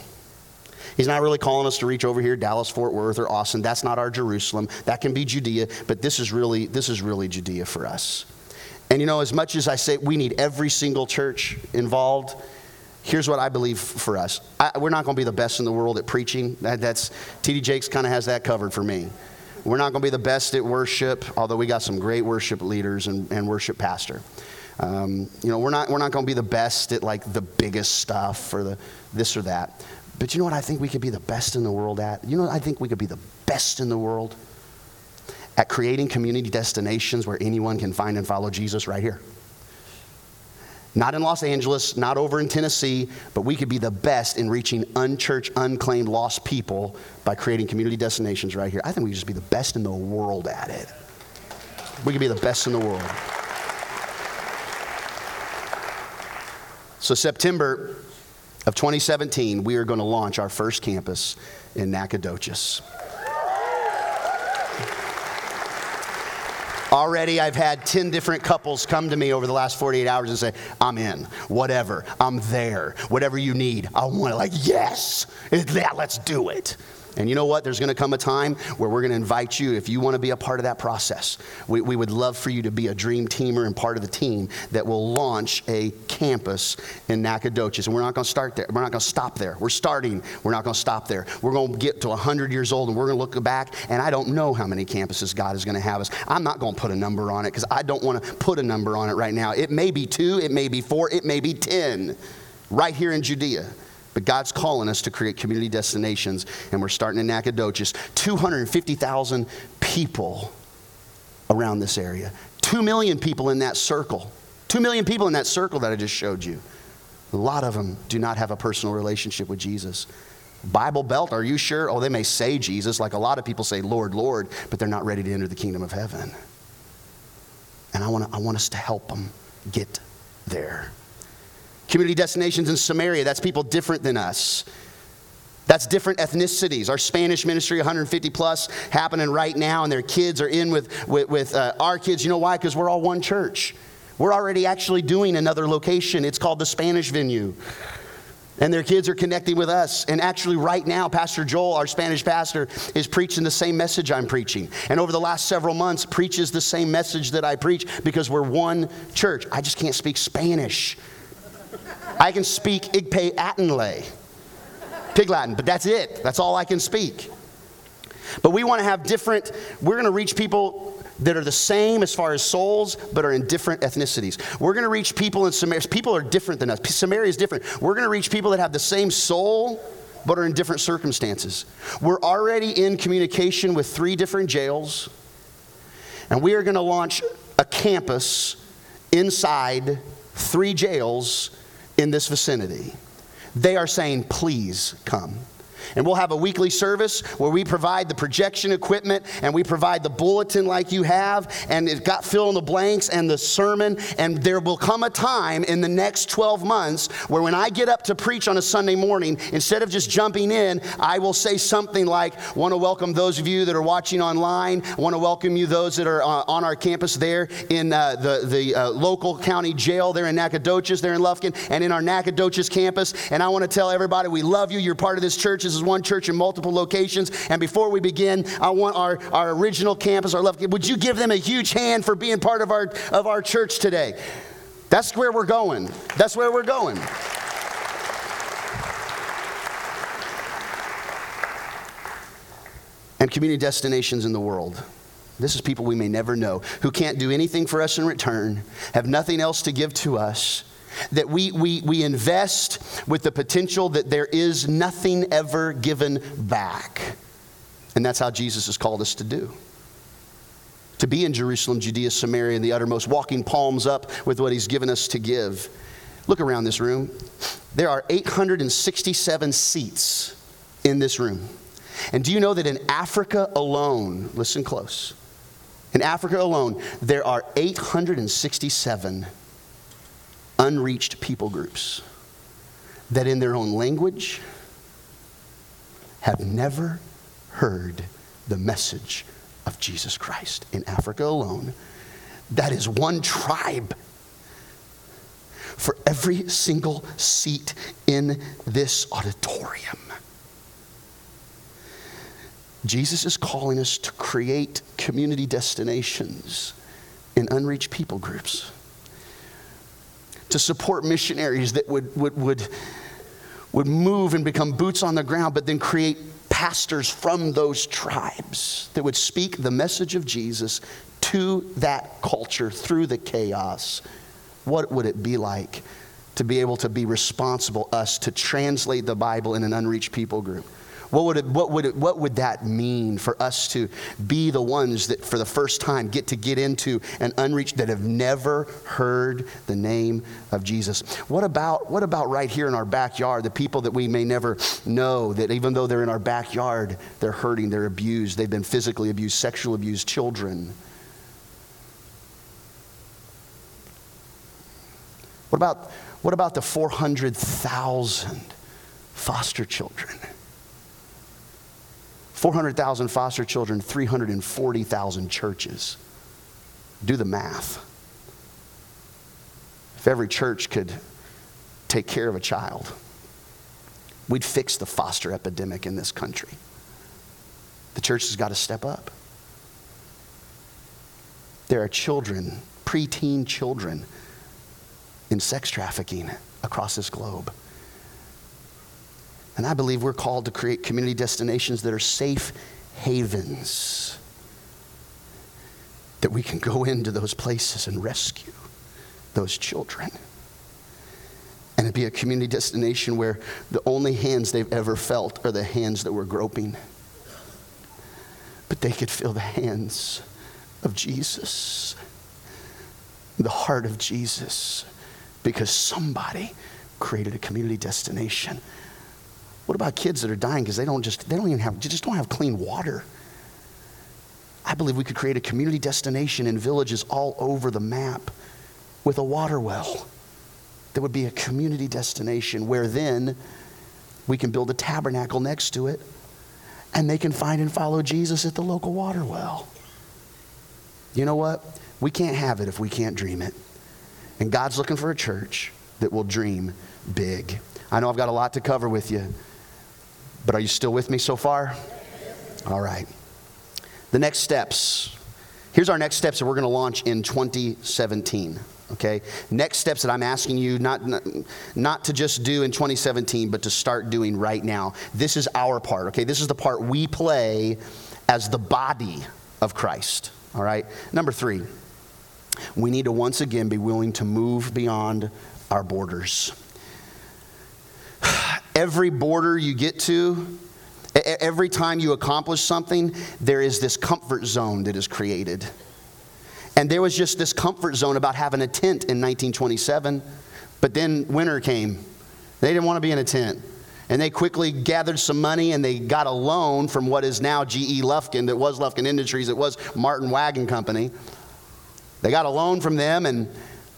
He's not really calling us to reach over here, Dallas, Fort Worth, or Austin. That's not our Jerusalem. That can be Judea, but this is really, this is really Judea for us. And you know, as much as I say we need every single church involved, here's what I believe for us. I, we're not going to be the best in the world at preaching. That, that's TD Jakes kind of has that covered for me. We're not going to be the best at worship, although we got some great worship leaders and, and worship pastor. Um, you know, we're not, we're not going to be the best at like the biggest stuff or the this or that. But you know what I think we could be the best in the world at? You know what I think we could be the best in the world? At creating community destinations where anyone can find and follow Jesus right here. Not in Los Angeles, not over in Tennessee, but we could be the best in reaching unchurched, unclaimed, lost people by creating community destinations right here. I think we could just be the best in the world at it. We could be the best in the world. So, September of 2017, we are going to launch our first campus in Nacogdoches. Already, I've had 10 different couples come to me over the last 48 hours and say, I'm in, whatever, I'm there, whatever you need. I want it, like, yes, yeah, let's do it. And you know what? There's going to come a time where we're going to invite you, if you want to be a part of that process, we, we would love for you to be a dream teamer and part of the team that will launch a campus in Nacogdoches. And we're not going to start there. We're not going to stop there. We're starting. We're not going to stop there. We're going to get to 100 years old and we're going to look back, and I don't know how many campuses God is going to have us. I'm not going to put a number on it because I don't want to put a number on it right now. It may be two, it may be four, it may be 10 right here in Judea. But God's calling us to create community destinations, and we're starting in Nacogdoches. 250,000 people around this area. Two million people in that circle. Two million people in that circle that I just showed you. A lot of them do not have a personal relationship with Jesus. Bible Belt, are you sure? Oh, they may say Jesus, like a lot of people say, Lord, Lord, but they're not ready to enter the kingdom of heaven. And I want, I want us to help them get there. Community destinations in Samaria, that's people different than us. That's different ethnicities. Our Spanish ministry, 150 plus, happening right now, and their kids are in with, with, with uh, our kids. You know why? Because we're all one church. We're already actually doing another location. It's called the Spanish venue. And their kids are connecting with us. And actually, right now, Pastor Joel, our Spanish pastor, is preaching the same message I'm preaching. And over the last several months, preaches the same message that I preach because we're one church. I just can't speak Spanish. I can speak Igpay Atinlay, Pig Latin, but that's it. That's all I can speak. But we want to have different, we're going to reach people that are the same as far as souls, but are in different ethnicities. We're going to reach people in Samaria. People are different than us. Samaria is different. We're going to reach people that have the same soul, but are in different circumstances. We're already in communication with three different jails, and we are going to launch a campus inside three jails in this vicinity. They are saying, please come. And we'll have a weekly service where we provide the projection equipment and we provide the bulletin like you have, and it's got fill in the blanks and the sermon. And there will come a time in the next 12 months where when I get up to preach on a Sunday morning, instead of just jumping in, I will say something like, Want to welcome those of you that are watching online, want to welcome you, those that are uh, on our campus there in uh, the, the uh, local county jail there in Nacogdoches, there in Lufkin, and in our Nacogdoches campus. And I want to tell everybody, we love you. You're part of this church. This is one church in multiple locations. And before we begin, I want our, our original campus, our love, would you give them a huge hand for being part of our, of our church today? That's where we're going. That's where we're going. And community destinations in the world. This is people we may never know who can't do anything for us in return, have nothing else to give to us that we, we, we invest with the potential that there is nothing ever given back. And that's how Jesus has called us to do. To be in Jerusalem, Judea, Samaria, and the uttermost, walking palms up with what he's given us to give. Look around this room. There are 867 seats in this room. And do you know that in Africa alone, listen close, in Africa alone, there are 867 unreached people groups that, in their own language, have never heard the message of Jesus Christ. In Africa alone, that is one tribe for every single seat in this auditorium. Jesus is calling us to create community destinations in unreached people groups to support missionaries that would, would, would, would move and become boots on the ground, but then create pastors from those tribes that would speak the message of Jesus to that culture through the chaos. What would it be like to be able to be responsible, us, to translate the Bible in an unreached people group? What would, it, what, would it, what would that mean for us to be the ones that for the first time get to get into an unreached, that have never heard the name of Jesus? What about, what about right here in our backyard, the people that we may never know, that even though they're in our backyard, they're hurting, they're abused, they've been physically abused, sexual abused, children? What about, what about the 400,000 foster children? 400,000 foster children, 340,000 churches. Do the math. If every church could take care of a child, we'd fix the foster epidemic in this country. The church has got to step up. There are children, preteen children, in sex trafficking across this globe. And I believe we're called to create community destinations that are safe havens, that we can go into those places and rescue those children. And it'd be a community destination where the only hands they've ever felt are the hands that were groping. But they could feel the hands of Jesus, the heart of Jesus, because somebody created a community destination. What about kids that are dying because they don't just they don't even have just don't have clean water? I believe we could create a community destination in villages all over the map with a water well. There would be a community destination where then we can build a tabernacle next to it and they can find and follow Jesus at the local water well. You know what? We can't have it if we can't dream it. And God's looking for a church that will dream big. I know I've got a lot to cover with you, but are you still with me so far? All right. The next steps. Here's our next steps that we're going to launch in 2017 okay next steps that i'm asking you not, not, to just do in 2017 but to start doing right now this is our part okay this is the part we play as the body of christ all right number three we need to once again be willing to move beyond our borders every border you get to every time you accomplish something there is this comfort zone that is created and there was just this comfort zone about having a tent in 1927. But then winter came. They didn't want to be in a tent. And they quickly gathered some money and they got a loan from what is now GE Lufkin, that was Lufkin Industries, it was Martin Wagon Company. They got a loan from them, and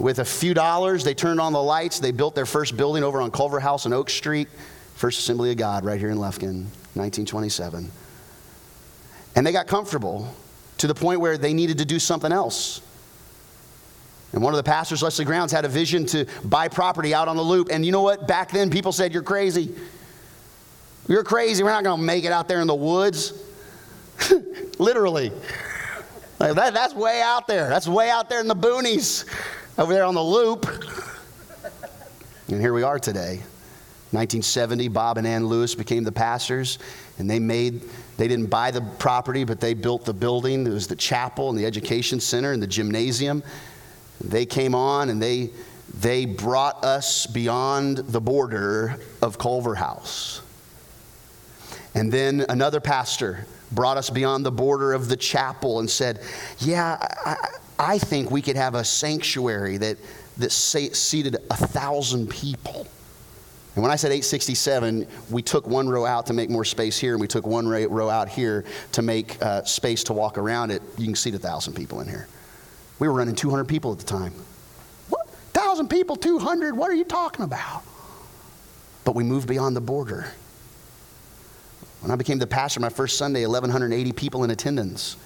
with a few dollars, they turned on the lights. They built their first building over on Culver House and Oak Street, First Assembly of God, right here in Lufkin, 1927. And they got comfortable to the point where they needed to do something else. And one of the pastors, Leslie Grounds, had a vision to buy property out on the loop. And you know what? Back then, people said, You're crazy. You're crazy. We're not going to make it out there in the woods. Literally. Like that, that's way out there. That's way out there in the boonies, over there on the loop. And here we are today. 1970, Bob and Ann Lewis became the pastors, and they made, they didn't buy the property, but they built the building. It was the chapel and the education center and the gymnasium. They came on and they, they brought us beyond the border of Culver House. And then another pastor brought us beyond the border of the chapel and said, Yeah, I, I think we could have a sanctuary that, that seated a thousand people. And when I said 867, we took one row out to make more space here, and we took one row out here to make uh, space to walk around it. You can seat a 1,000 people in here. We were running 200 people at the time. What? 1,000 people, 200? What are you talking about? But we moved beyond the border. When I became the pastor my first Sunday, 1,180 people in attendance.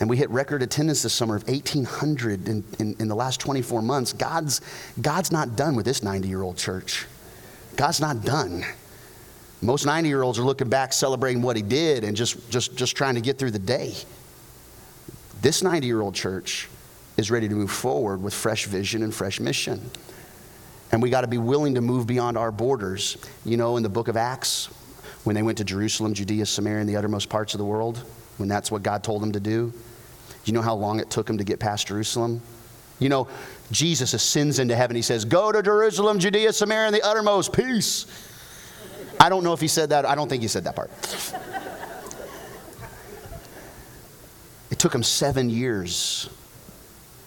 And we hit record attendance this summer of 1,800 in, in, in, the last 24 months. God's, God's not done with this 90 year old church. God's not done. Most 90 year olds are looking back, celebrating what he did, and just, just, just trying to get through the day. This 90 year old church is ready to move forward with fresh vision and fresh mission. And we got to be willing to move beyond our borders. You know, in the book of Acts, when they went to Jerusalem, Judea, Samaria, and the uttermost parts of the world, when that's what God told them to do, you know how long it took him to get past Jerusalem? You know, Jesus ascends into heaven. He says, Go to Jerusalem, Judea, Samaria, and the uttermost. Peace. I don't know if he said that. I don't think he said that part. it took him seven years,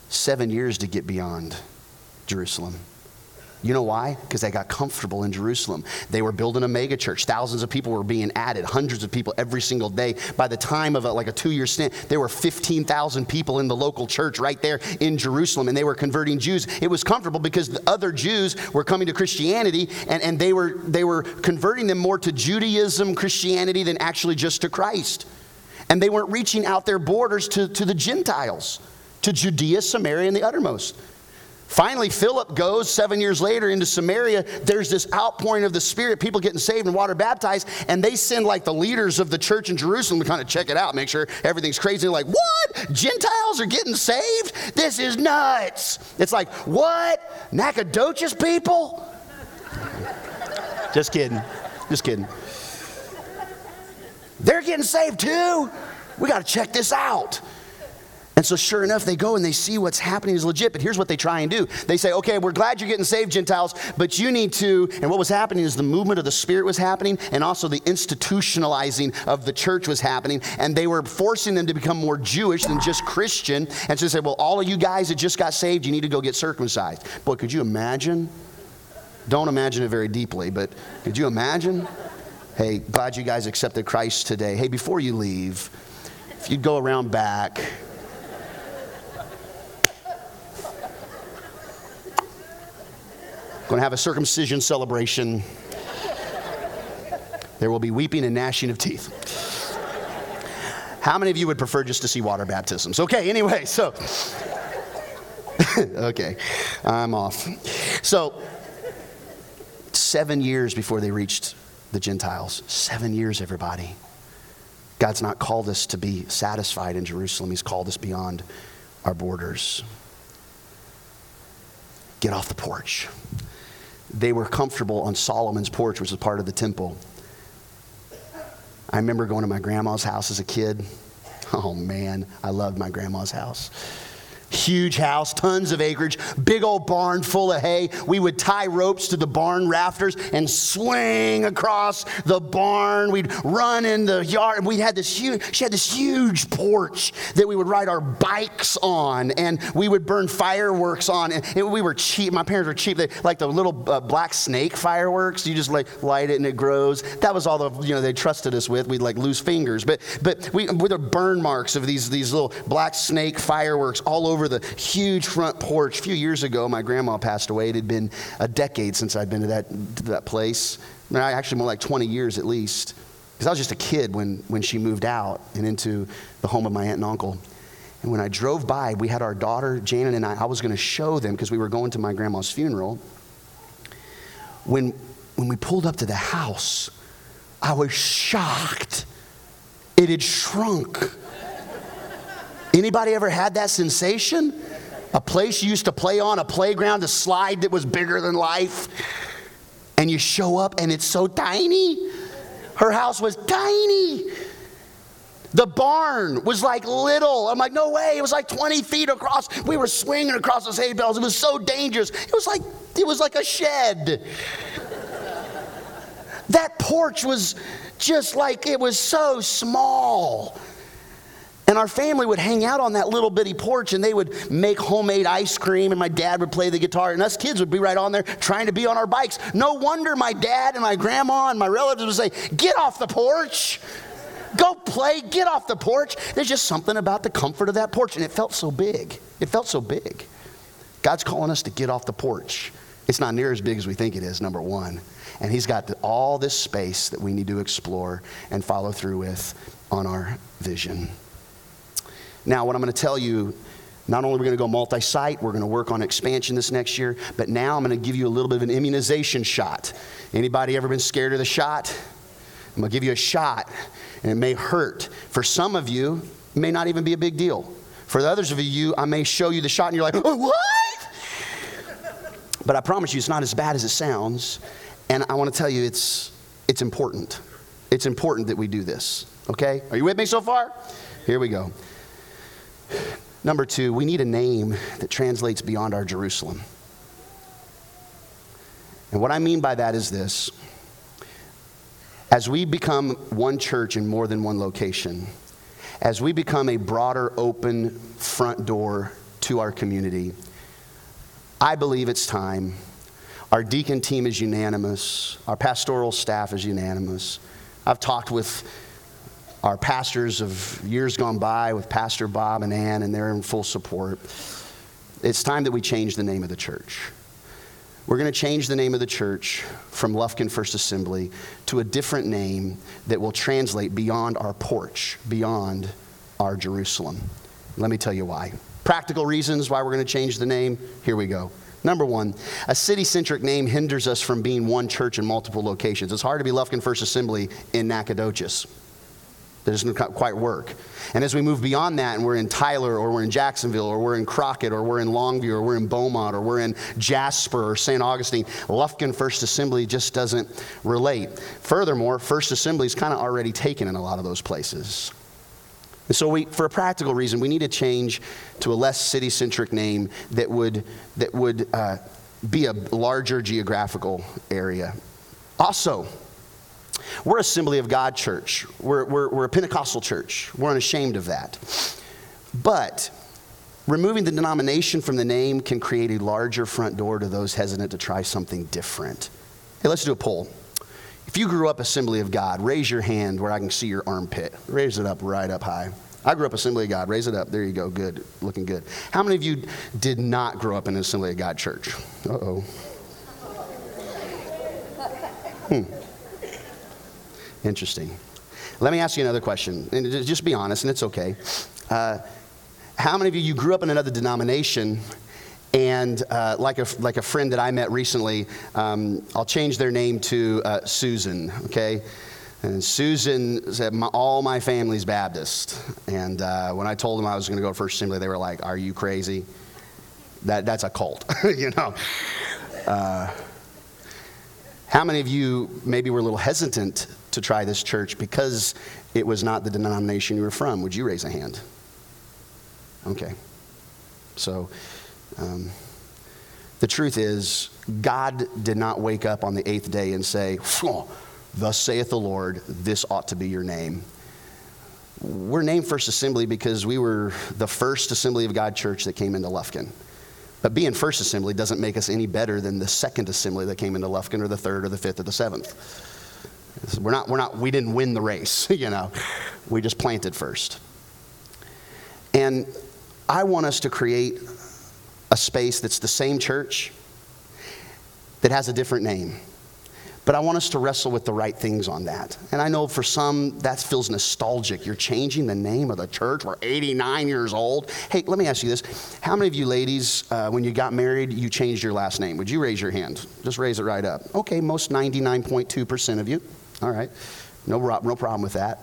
seven years to get beyond Jerusalem. You know why? Because they got comfortable in Jerusalem. They were building a mega church. Thousands of people were being added, hundreds of people every single day. By the time of a, like a two year stint, there were 15,000 people in the local church right there in Jerusalem, and they were converting Jews. It was comfortable because the other Jews were coming to Christianity, and, and they, were, they were converting them more to Judaism, Christianity, than actually just to Christ. And they weren't reaching out their borders to, to the Gentiles, to Judea, Samaria, and the uttermost. Finally, Philip goes seven years later into Samaria. There's this outpouring of the Spirit, people getting saved and water baptized, and they send like the leaders of the church in Jerusalem to kind of check it out, make sure everything's crazy. They're like, what? Gentiles are getting saved? This is nuts. It's like, what? Nacogdoches people? Just kidding. Just kidding. They're getting saved too. We got to check this out. And so, sure enough, they go and they see what's happening is legit. But here's what they try and do they say, okay, we're glad you're getting saved, Gentiles, but you need to. And what was happening is the movement of the Spirit was happening, and also the institutionalizing of the church was happening. And they were forcing them to become more Jewish than just Christian. And so they said, well, all of you guys that just got saved, you need to go get circumcised. Boy, could you imagine? Don't imagine it very deeply, but could you imagine? Hey, glad you guys accepted Christ today. Hey, before you leave, if you'd go around back, Going to have a circumcision celebration. There will be weeping and gnashing of teeth. How many of you would prefer just to see water baptisms? Okay, anyway, so. okay, I'm off. So, seven years before they reached the Gentiles, seven years, everybody. God's not called us to be satisfied in Jerusalem, He's called us beyond our borders. Get off the porch they were comfortable on Solomon's porch, which was part of the temple. I remember going to my grandma's house as a kid. Oh man, I loved my grandma's house. Huge house, tons of acreage, big old barn full of hay. We would tie ropes to the barn rafters and swing across the barn. We'd run in the yard. and We had this huge, she had this huge porch that we would ride our bikes on and we would burn fireworks on. And we were cheap. My parents were cheap. They like the little uh, black snake fireworks. You just like light it and it grows. That was all the, you know, they trusted us with. We'd like lose fingers. But, but we, with the burn marks of these, these little black snake fireworks all over over the huge front porch. A few years ago, my grandma passed away. It had been a decade since I'd been to that, to that place. I mean, actually, more like 20 years at least. Because I was just a kid when, when she moved out and into the home of my aunt and uncle. And when I drove by, we had our daughter, Janet, and I. I was going to show them because we were going to my grandma's funeral. When, when we pulled up to the house, I was shocked. It had shrunk. Anybody ever had that sensation? A place you used to play on, a playground, a slide that was bigger than life, and you show up and it's so tiny. Her house was tiny. The barn was like little. I'm like, no way. It was like 20 feet across. We were swinging across those hay bales. It was so dangerous. It was like it was like a shed. that porch was just like it was so small. And our family would hang out on that little bitty porch and they would make homemade ice cream and my dad would play the guitar and us kids would be right on there trying to be on our bikes. No wonder my dad and my grandma and my relatives would say, Get off the porch. Go play, get off the porch. There's just something about the comfort of that porch. And it felt so big. It felt so big. God's calling us to get off the porch. It's not near as big as we think it is, number one. And He's got all this space that we need to explore and follow through with on our vision. Now, what I'm going to tell you, not only are we going to go multi site, we're going to work on expansion this next year, but now I'm going to give you a little bit of an immunization shot. Anybody ever been scared of the shot? I'm going to give you a shot, and it may hurt. For some of you, it may not even be a big deal. For the others of you, I may show you the shot, and you're like, oh, what? But I promise you, it's not as bad as it sounds. And I want to tell you, it's, it's important. It's important that we do this. Okay? Are you with me so far? Here we go. Number two, we need a name that translates beyond our Jerusalem. And what I mean by that is this as we become one church in more than one location, as we become a broader, open front door to our community, I believe it's time. Our deacon team is unanimous, our pastoral staff is unanimous. I've talked with our pastors of years gone by with Pastor Bob and Ann, and they're in full support. It's time that we change the name of the church. we're going to change the name of the church from Lufkin First Assembly to a different name that will translate beyond our porch, beyond our Jerusalem. Let me tell you why. Practical reasons why we're going to change the name. Here we go. Number one, a city centric name hinders us from being one church in multiple locations. It's hard to be Lufkin First Assembly in Nacogdoches. That doesn't quite work. And as we move beyond that and we're in Tyler or we're in Jacksonville or we're in Crockett or we're in Longview or we're in Beaumont or we're in Jasper or St. Augustine, Lufkin First Assembly just doesn't relate. Furthermore, First Assembly is kind of already taken in a lot of those places. And so, we, for a practical reason, we need to change to a less city centric name that would, that would uh, be a larger geographical area. Also, we're Assembly of God church. We're, we're, we're a Pentecostal church. We're unashamed of that. But removing the denomination from the name can create a larger front door to those hesitant to try something different. Hey, let's do a poll. If you grew up Assembly of God, raise your hand where I can see your armpit. Raise it up right up high. I grew up Assembly of God. Raise it up. There you go. Good. Looking good. How many of you did not grow up in Assembly of God church? Uh oh. Hmm. Interesting. Let me ask you another question, and just be honest, and it's okay. Uh, how many of you, you grew up in another denomination, and uh, like, a, like a friend that I met recently, um, I'll change their name to uh, Susan, okay? And Susan said, my, all my family's Baptist. And uh, when I told them I was going to go to First Assembly, they were like, are you crazy? That, that's a cult, you know? Uh, how many of you maybe were a little hesitant to try this church because it was not the denomination you were from? Would you raise a hand? Okay. So, um, the truth is, God did not wake up on the eighth day and say, Thus saith the Lord, this ought to be your name. We're named First Assembly because we were the first Assembly of God church that came into Lufkin. But being first assembly doesn't make us any better than the second assembly that came into Lufkin or the third or the fifth or the seventh. We're not, we're not, we didn't win the race, you know. We just planted first. And I want us to create a space that's the same church that has a different name. But I want us to wrestle with the right things on that. And I know for some that feels nostalgic. You're changing the name of the church. We're 89 years old. Hey, let me ask you this. How many of you ladies, uh, when you got married, you changed your last name? Would you raise your hand? Just raise it right up. Okay, most 99.2% of you. All right. No, no problem with that.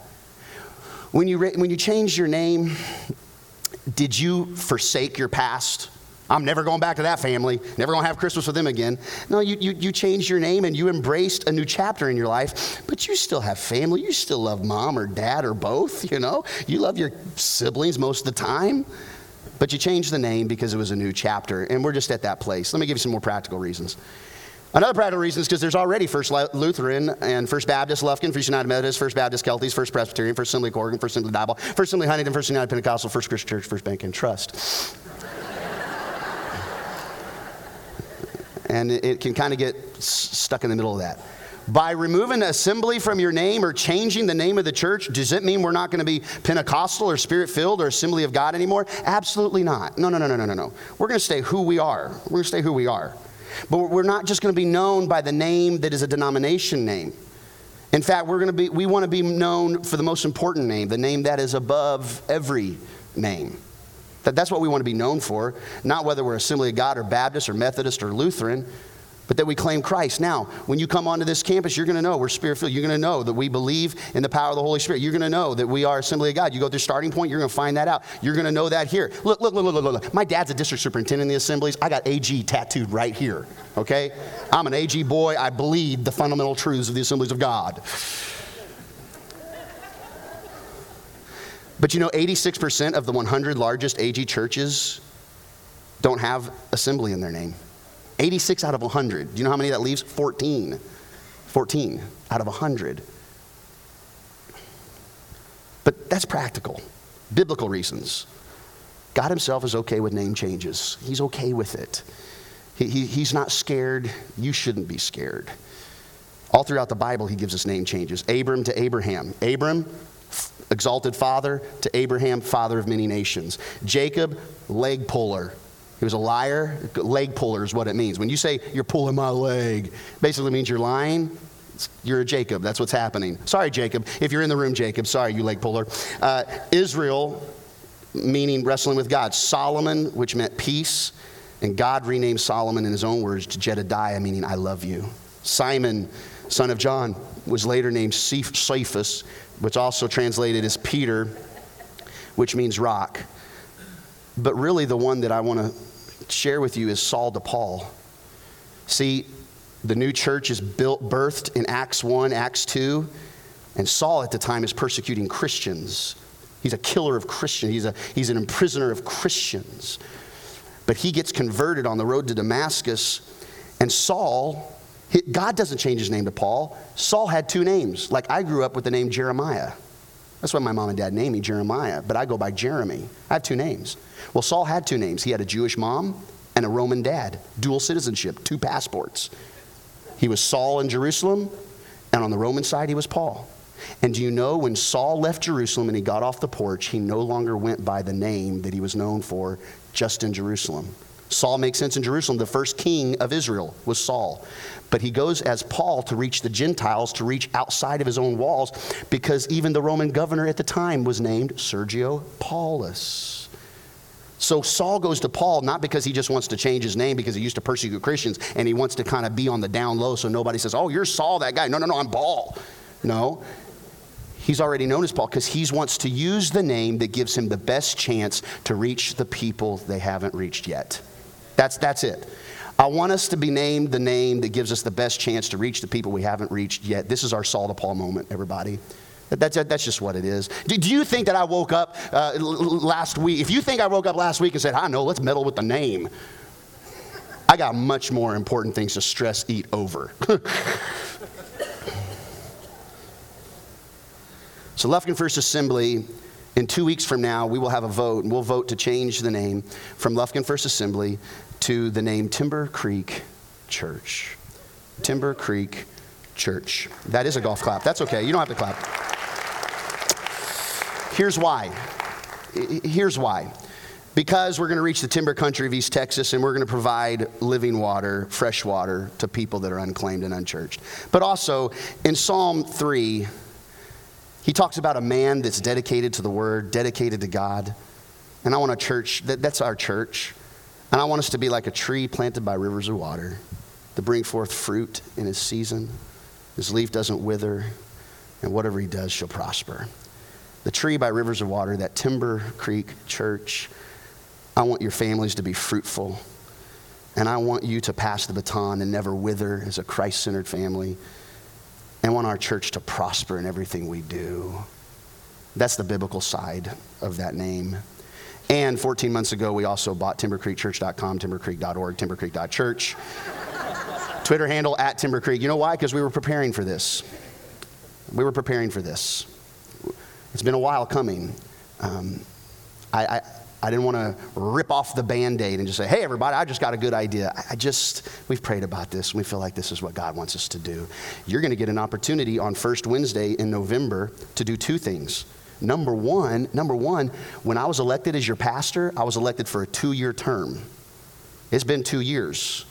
When you, when you changed your name, did you forsake your past? I'm never going back to that family, never going to have Christmas with them again. No, you, you, you changed your name and you embraced a new chapter in your life, but you still have family. You still love mom or dad or both, you know? You love your siblings most of the time, but you changed the name because it was a new chapter, and we're just at that place. Let me give you some more practical reasons. Another practical reason is because there's already First Lutheran and First Baptist Lufkin, First United Methodist, First Baptist Keltys, First Presbyterian, First Assembly Corrigan, First Assembly Diboll, First Assembly Huntington, First United Pentecostal, First Christian Church, First Bank and Trust. and it can kind of get stuck in the middle of that. By removing assembly from your name or changing the name of the church, does it mean we're not going to be Pentecostal or Spirit filled or Assembly of God anymore? Absolutely not. No, no, no, no, no, no, no. We're going to stay who we are. We're going to stay who we are. But we're not just going to be known by the name that is a denomination name. In fact, we're going to be, we want to be known for the most important name, the name that is above every name. That, that's what we want to be known for, not whether we're Assembly of God or Baptist or Methodist or Lutheran, but that we claim Christ. Now, when you come onto this campus, you're going to know we're spirit filled. You're going to know that we believe in the power of the Holy Spirit. You're going to know that we are Assembly of God. You go through starting point, you're going to find that out. You're going to know that here. Look, look, look, look, look, look. My dad's a district superintendent in the assemblies. I got AG tattooed right here, okay? I'm an AG boy. I bleed the fundamental truths of the assemblies of God. But you know, 86% of the 100 largest AG churches don't have assembly in their name. 86 out of 100. Do you know how many that leaves? 14. 14 out of 100. But that's practical, biblical reasons. God Himself is okay with name changes, He's okay with it. He, he, he's not scared. You shouldn't be scared. All throughout the Bible, He gives us name changes Abram to Abraham. Abram, exalted father, to Abraham, father of many nations. Jacob, leg puller, He was a liar. Leg puller is what it means. When you say you're pulling my leg, basically means you're lying. You're a Jacob. That's what's happening. Sorry, Jacob. If you're in the room, Jacob. Sorry, you leg puller. Uh, Israel, meaning wrestling with God. Solomon, which meant peace. And God renamed Solomon in his own words to Jedidiah, meaning I love you. Simon, son of John, was later named Cephas, which also translated as Peter, which means rock. But really, the one that I want to share with you is Saul to Paul. See, the new church is built, birthed in Acts 1, Acts 2, and Saul at the time is persecuting Christians. He's a killer of Christians, he's, a, he's an imprisoner of Christians. But he gets converted on the road to Damascus, and Saul, God doesn't change his name to Paul. Saul had two names. Like I grew up with the name Jeremiah. That's why my mom and dad named me Jeremiah, but I go by Jeremy. I have two names. Well, Saul had two names. He had a Jewish mom and a Roman dad, dual citizenship, two passports. He was Saul in Jerusalem, and on the Roman side, he was Paul. And do you know when Saul left Jerusalem and he got off the porch, he no longer went by the name that he was known for just in Jerusalem? Saul makes sense in Jerusalem. The first king of Israel was Saul. But he goes as Paul to reach the Gentiles, to reach outside of his own walls, because even the Roman governor at the time was named Sergio Paulus. So Saul goes to Paul not because he just wants to change his name because he used to persecute Christians and he wants to kind of be on the down low so nobody says, Oh, you're Saul, that guy. No, no, no, I'm Paul. No. He's already known as Paul because he wants to use the name that gives him the best chance to reach the people they haven't reached yet. That's, that's it. I want us to be named the name that gives us the best chance to reach the people we haven't reached yet. This is our Saul to Paul moment, everybody. That's, that's just what it is. Do, do you think that I woke up uh, last week? If you think I woke up last week and said, I know, let's meddle with the name, I got much more important things to stress eat over. so, Lufkin First Assembly, in two weeks from now, we will have a vote, and we'll vote to change the name from Lufkin First Assembly to the name Timber Creek Church. Timber Creek Church. That is a golf clap. That's okay. You don't have to clap. Here's why. Here's why. Because we're going to reach the timber country of East Texas and we're going to provide living water, fresh water to people that are unclaimed and unchurched. But also, in Psalm 3, he talks about a man that's dedicated to the word, dedicated to God. And I want a church, that, that's our church. And I want us to be like a tree planted by rivers of water to bring forth fruit in his season. His leaf doesn't wither, and whatever he does shall prosper. The tree by rivers of water, that Timber Creek church, I want your families to be fruitful. And I want you to pass the baton and never wither as a Christ centered family. And want our church to prosper in everything we do. That's the biblical side of that name. And 14 months ago, we also bought timbercreekchurch.com, timbercreek.org, timbercreek.church. Twitter handle at timbercreek. You know why? Because we were preparing for this. We were preparing for this. It's been a while coming. Um, I, I, I, didn't want to rip off the band aid and just say, hey, everybody, I just got a good idea. I, I just, we've prayed about this and we feel like this is what God wants us to do. You're going to get an opportunity on first Wednesday in November to do two things. Number one, number one, when I was elected as your pastor, I was elected for a two-year term. It's been two years.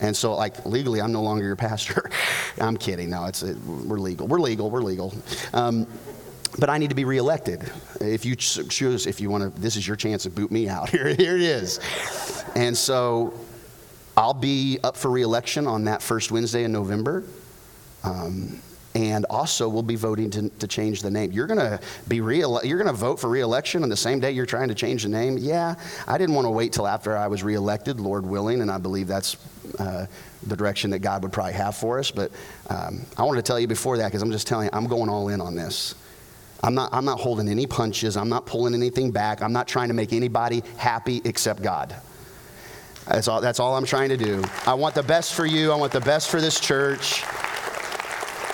And so, like, legally, I'm no longer your pastor. I'm kidding. No, it's, it, we're legal. We're legal. We're legal. Um, but I need to be reelected. If you choose, if you want to, this is your chance to boot me out. Here, here it is. And so I'll be up for reelection on that first Wednesday in November. Um, and also we'll be voting to, to change the name. You're going to be real. You're going to vote for reelection on the same day you're trying to change the name. Yeah, I didn't want to wait till after I was reelected, Lord willing, and I believe that's uh, the direction that God would probably have for us. But um, I wanted to tell you before that because I'm just telling you, I'm going all in on this. I'm not, I'm not holding any punches. I'm not pulling anything back. I'm not trying to make anybody happy except God. That's all, that's all I'm trying to do. I want the best for you. I want the best for this church.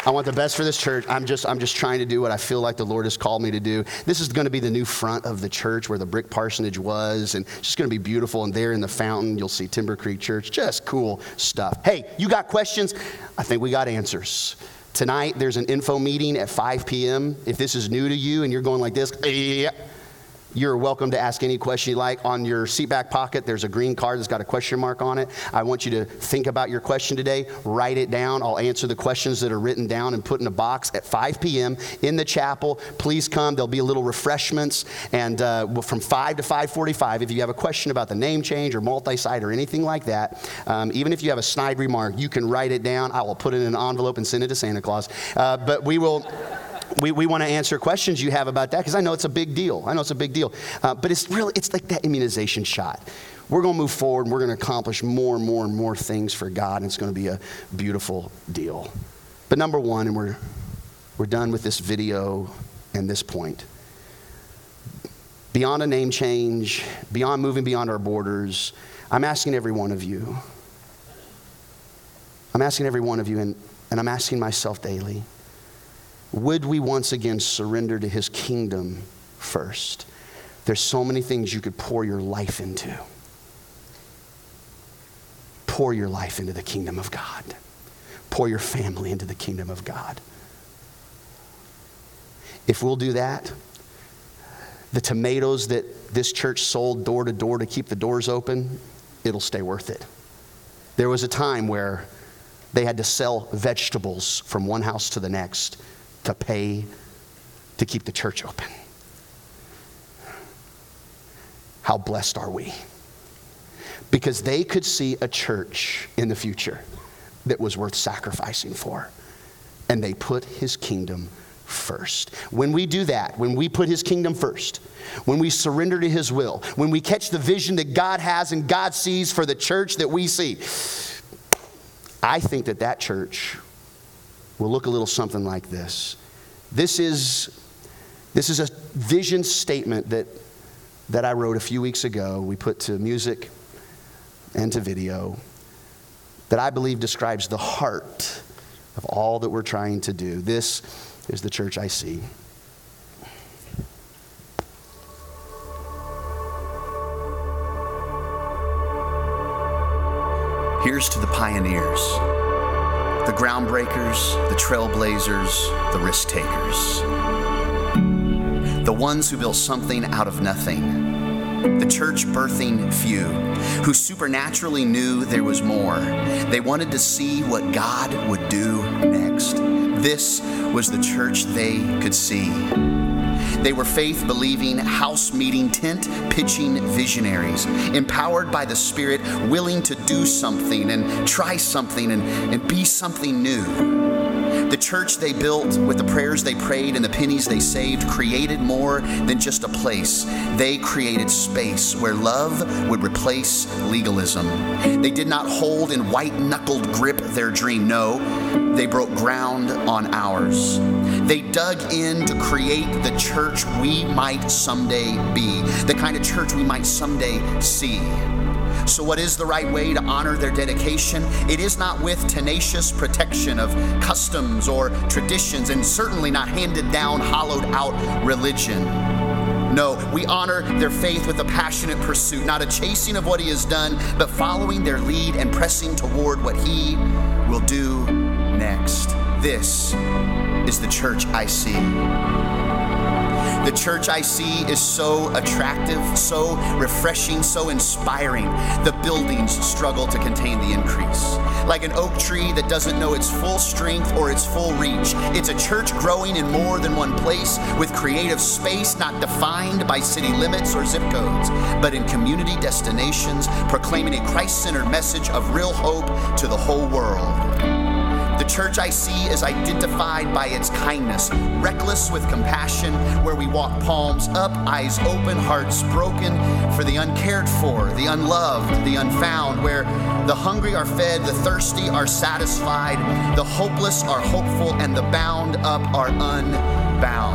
I want the best for this church. I'm just, I'm just trying to do what I feel like the Lord has called me to do. This is going to be the new front of the church where the brick parsonage was, and it's just going to be beautiful. And there in the fountain, you'll see Timber Creek Church. Just cool stuff. Hey, you got questions? I think we got answers. Tonight, there's an info meeting at 5 p.m. If this is new to you and you're going like this, You're welcome to ask any question you like. On your seatback pocket, there's a green card that's got a question mark on it. I want you to think about your question today, write it down. I'll answer the questions that are written down and put in a box at 5 p.m. in the chapel. Please come. There'll be a little refreshments, and uh, from 5 to 5:45. If you have a question about the name change or multi-site or anything like that, um, even if you have a snide remark, you can write it down. I will put it in an envelope and send it to Santa Claus. Uh, but we will we, we want to answer questions you have about that because I know it's a big deal. I know it's a big deal. Uh, but it's really, it's like that immunization shot. We're going to move forward and we're going to accomplish more and more and more things for God, and it's going to be a beautiful deal. But number one, and we're, we're done with this video and this point. Beyond a name change, beyond moving beyond our borders, I'm asking every one of you. I'm asking every one of you, and, and I'm asking myself daily would we once again surrender to his kingdom first? There's so many things you could pour your life into. Pour your life into the kingdom of God. Pour your family into the kingdom of God. If we'll do that, the tomatoes that this church sold door to door to keep the doors open, it'll stay worth it. There was a time where they had to sell vegetables from one house to the next to pay to keep the church open. How blessed are we? Because they could see a church in the future that was worth sacrificing for. And they put his kingdom first. When we do that, when we put his kingdom first, when we surrender to his will, when we catch the vision that God has and God sees for the church that we see, I think that that church will look a little something like this. This is, this is a vision statement that, that I wrote a few weeks ago. We put to music and to video that I believe describes the heart of all that we're trying to do. This is the church I see. Here's to the pioneers the groundbreakers, the trailblazers, the risk takers. The ones who built something out of nothing. The church birthing few who supernaturally knew there was more. They wanted to see what God would do next. This was the church they could see. They were faith believing, house meeting, tent pitching visionaries, empowered by the Spirit, willing to do something and try something and, and be something new. The church they built with the prayers they prayed and the pennies they saved created more than just a place. They created space where love would replace legalism. They did not hold in white knuckled grip their dream. No, they broke ground on ours. They dug in to create the church we might someday be, the kind of church we might someday see. So, what is the right way to honor their dedication? It is not with tenacious protection of customs or traditions, and certainly not handed down, hollowed out religion. No, we honor their faith with a passionate pursuit, not a chasing of what He has done, but following their lead and pressing toward what He will do next. This is the church I see. The church I see is so attractive, so refreshing, so inspiring. The buildings struggle to contain the increase. Like an oak tree that doesn't know its full strength or its full reach, it's a church growing in more than one place with creative space not defined by city limits or zip codes, but in community destinations, proclaiming a Christ centered message of real hope to the whole world. Church I see is identified by its kindness, reckless with compassion, where we walk palms up, eyes open, hearts broken for the uncared for, the unloved, the unfound, where the hungry are fed, the thirsty are satisfied, the hopeless are hopeful, and the bound up are unbound.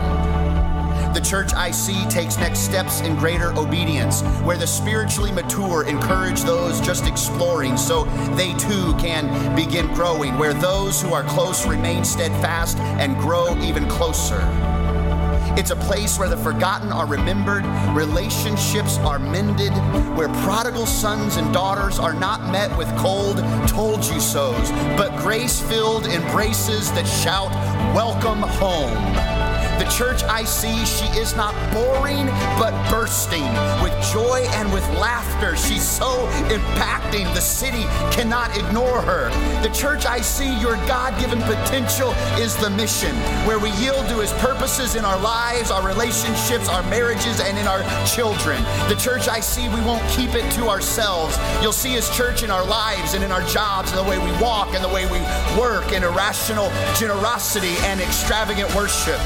The church I see takes next steps in greater obedience, where the spiritually mature encourage those just exploring so they too can begin growing, where those who are close remain steadfast and grow even closer. It's a place where the forgotten are remembered, relationships are mended, where prodigal sons and daughters are not met with cold, told you so's, but grace filled embraces that shout, Welcome home The church I see, she is not boring, but bursting with joy and with laughter. She's so impacting. The city cannot ignore her. The church I see, your God given potential is the mission, where we yield to his purposes in our lives, our relationships, our marriages, and in our children. The church I see, we won't keep it to ourselves. You'll see his church in our lives and in our jobs and the way we walk and the way we work in irrational generosity and extravagant worship.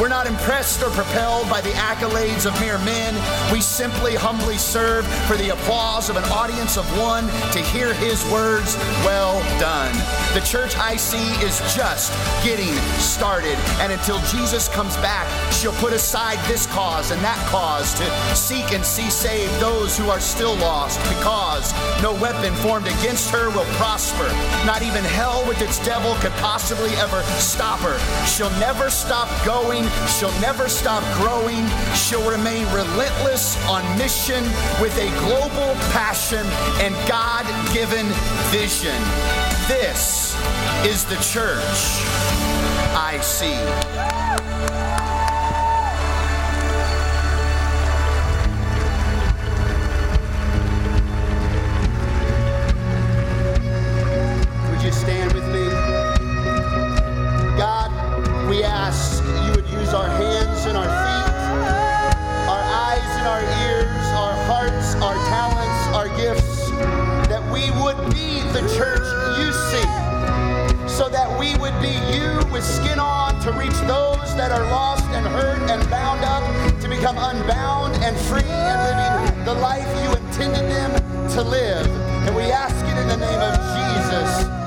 We're not impressed or propelled by the accolades of mere men. We simply humbly serve for the applause of an audience of one to hear his words, well done. The church I see is just getting started. And until Jesus comes back, she'll put aside this cause and that cause to seek and see saved those who are still lost because no weapon formed against her will prosper. Not even hell with its devil could possibly ever stop her. She'll never stop going. She'll never stop growing. She'll remain relentless on mission with a global passion and God given vision. This is the church I see. we would be you with skin on to reach those that are lost and hurt and bound up, to become unbound and free and living the life you intended them to live. And we ask it in the name of Jesus.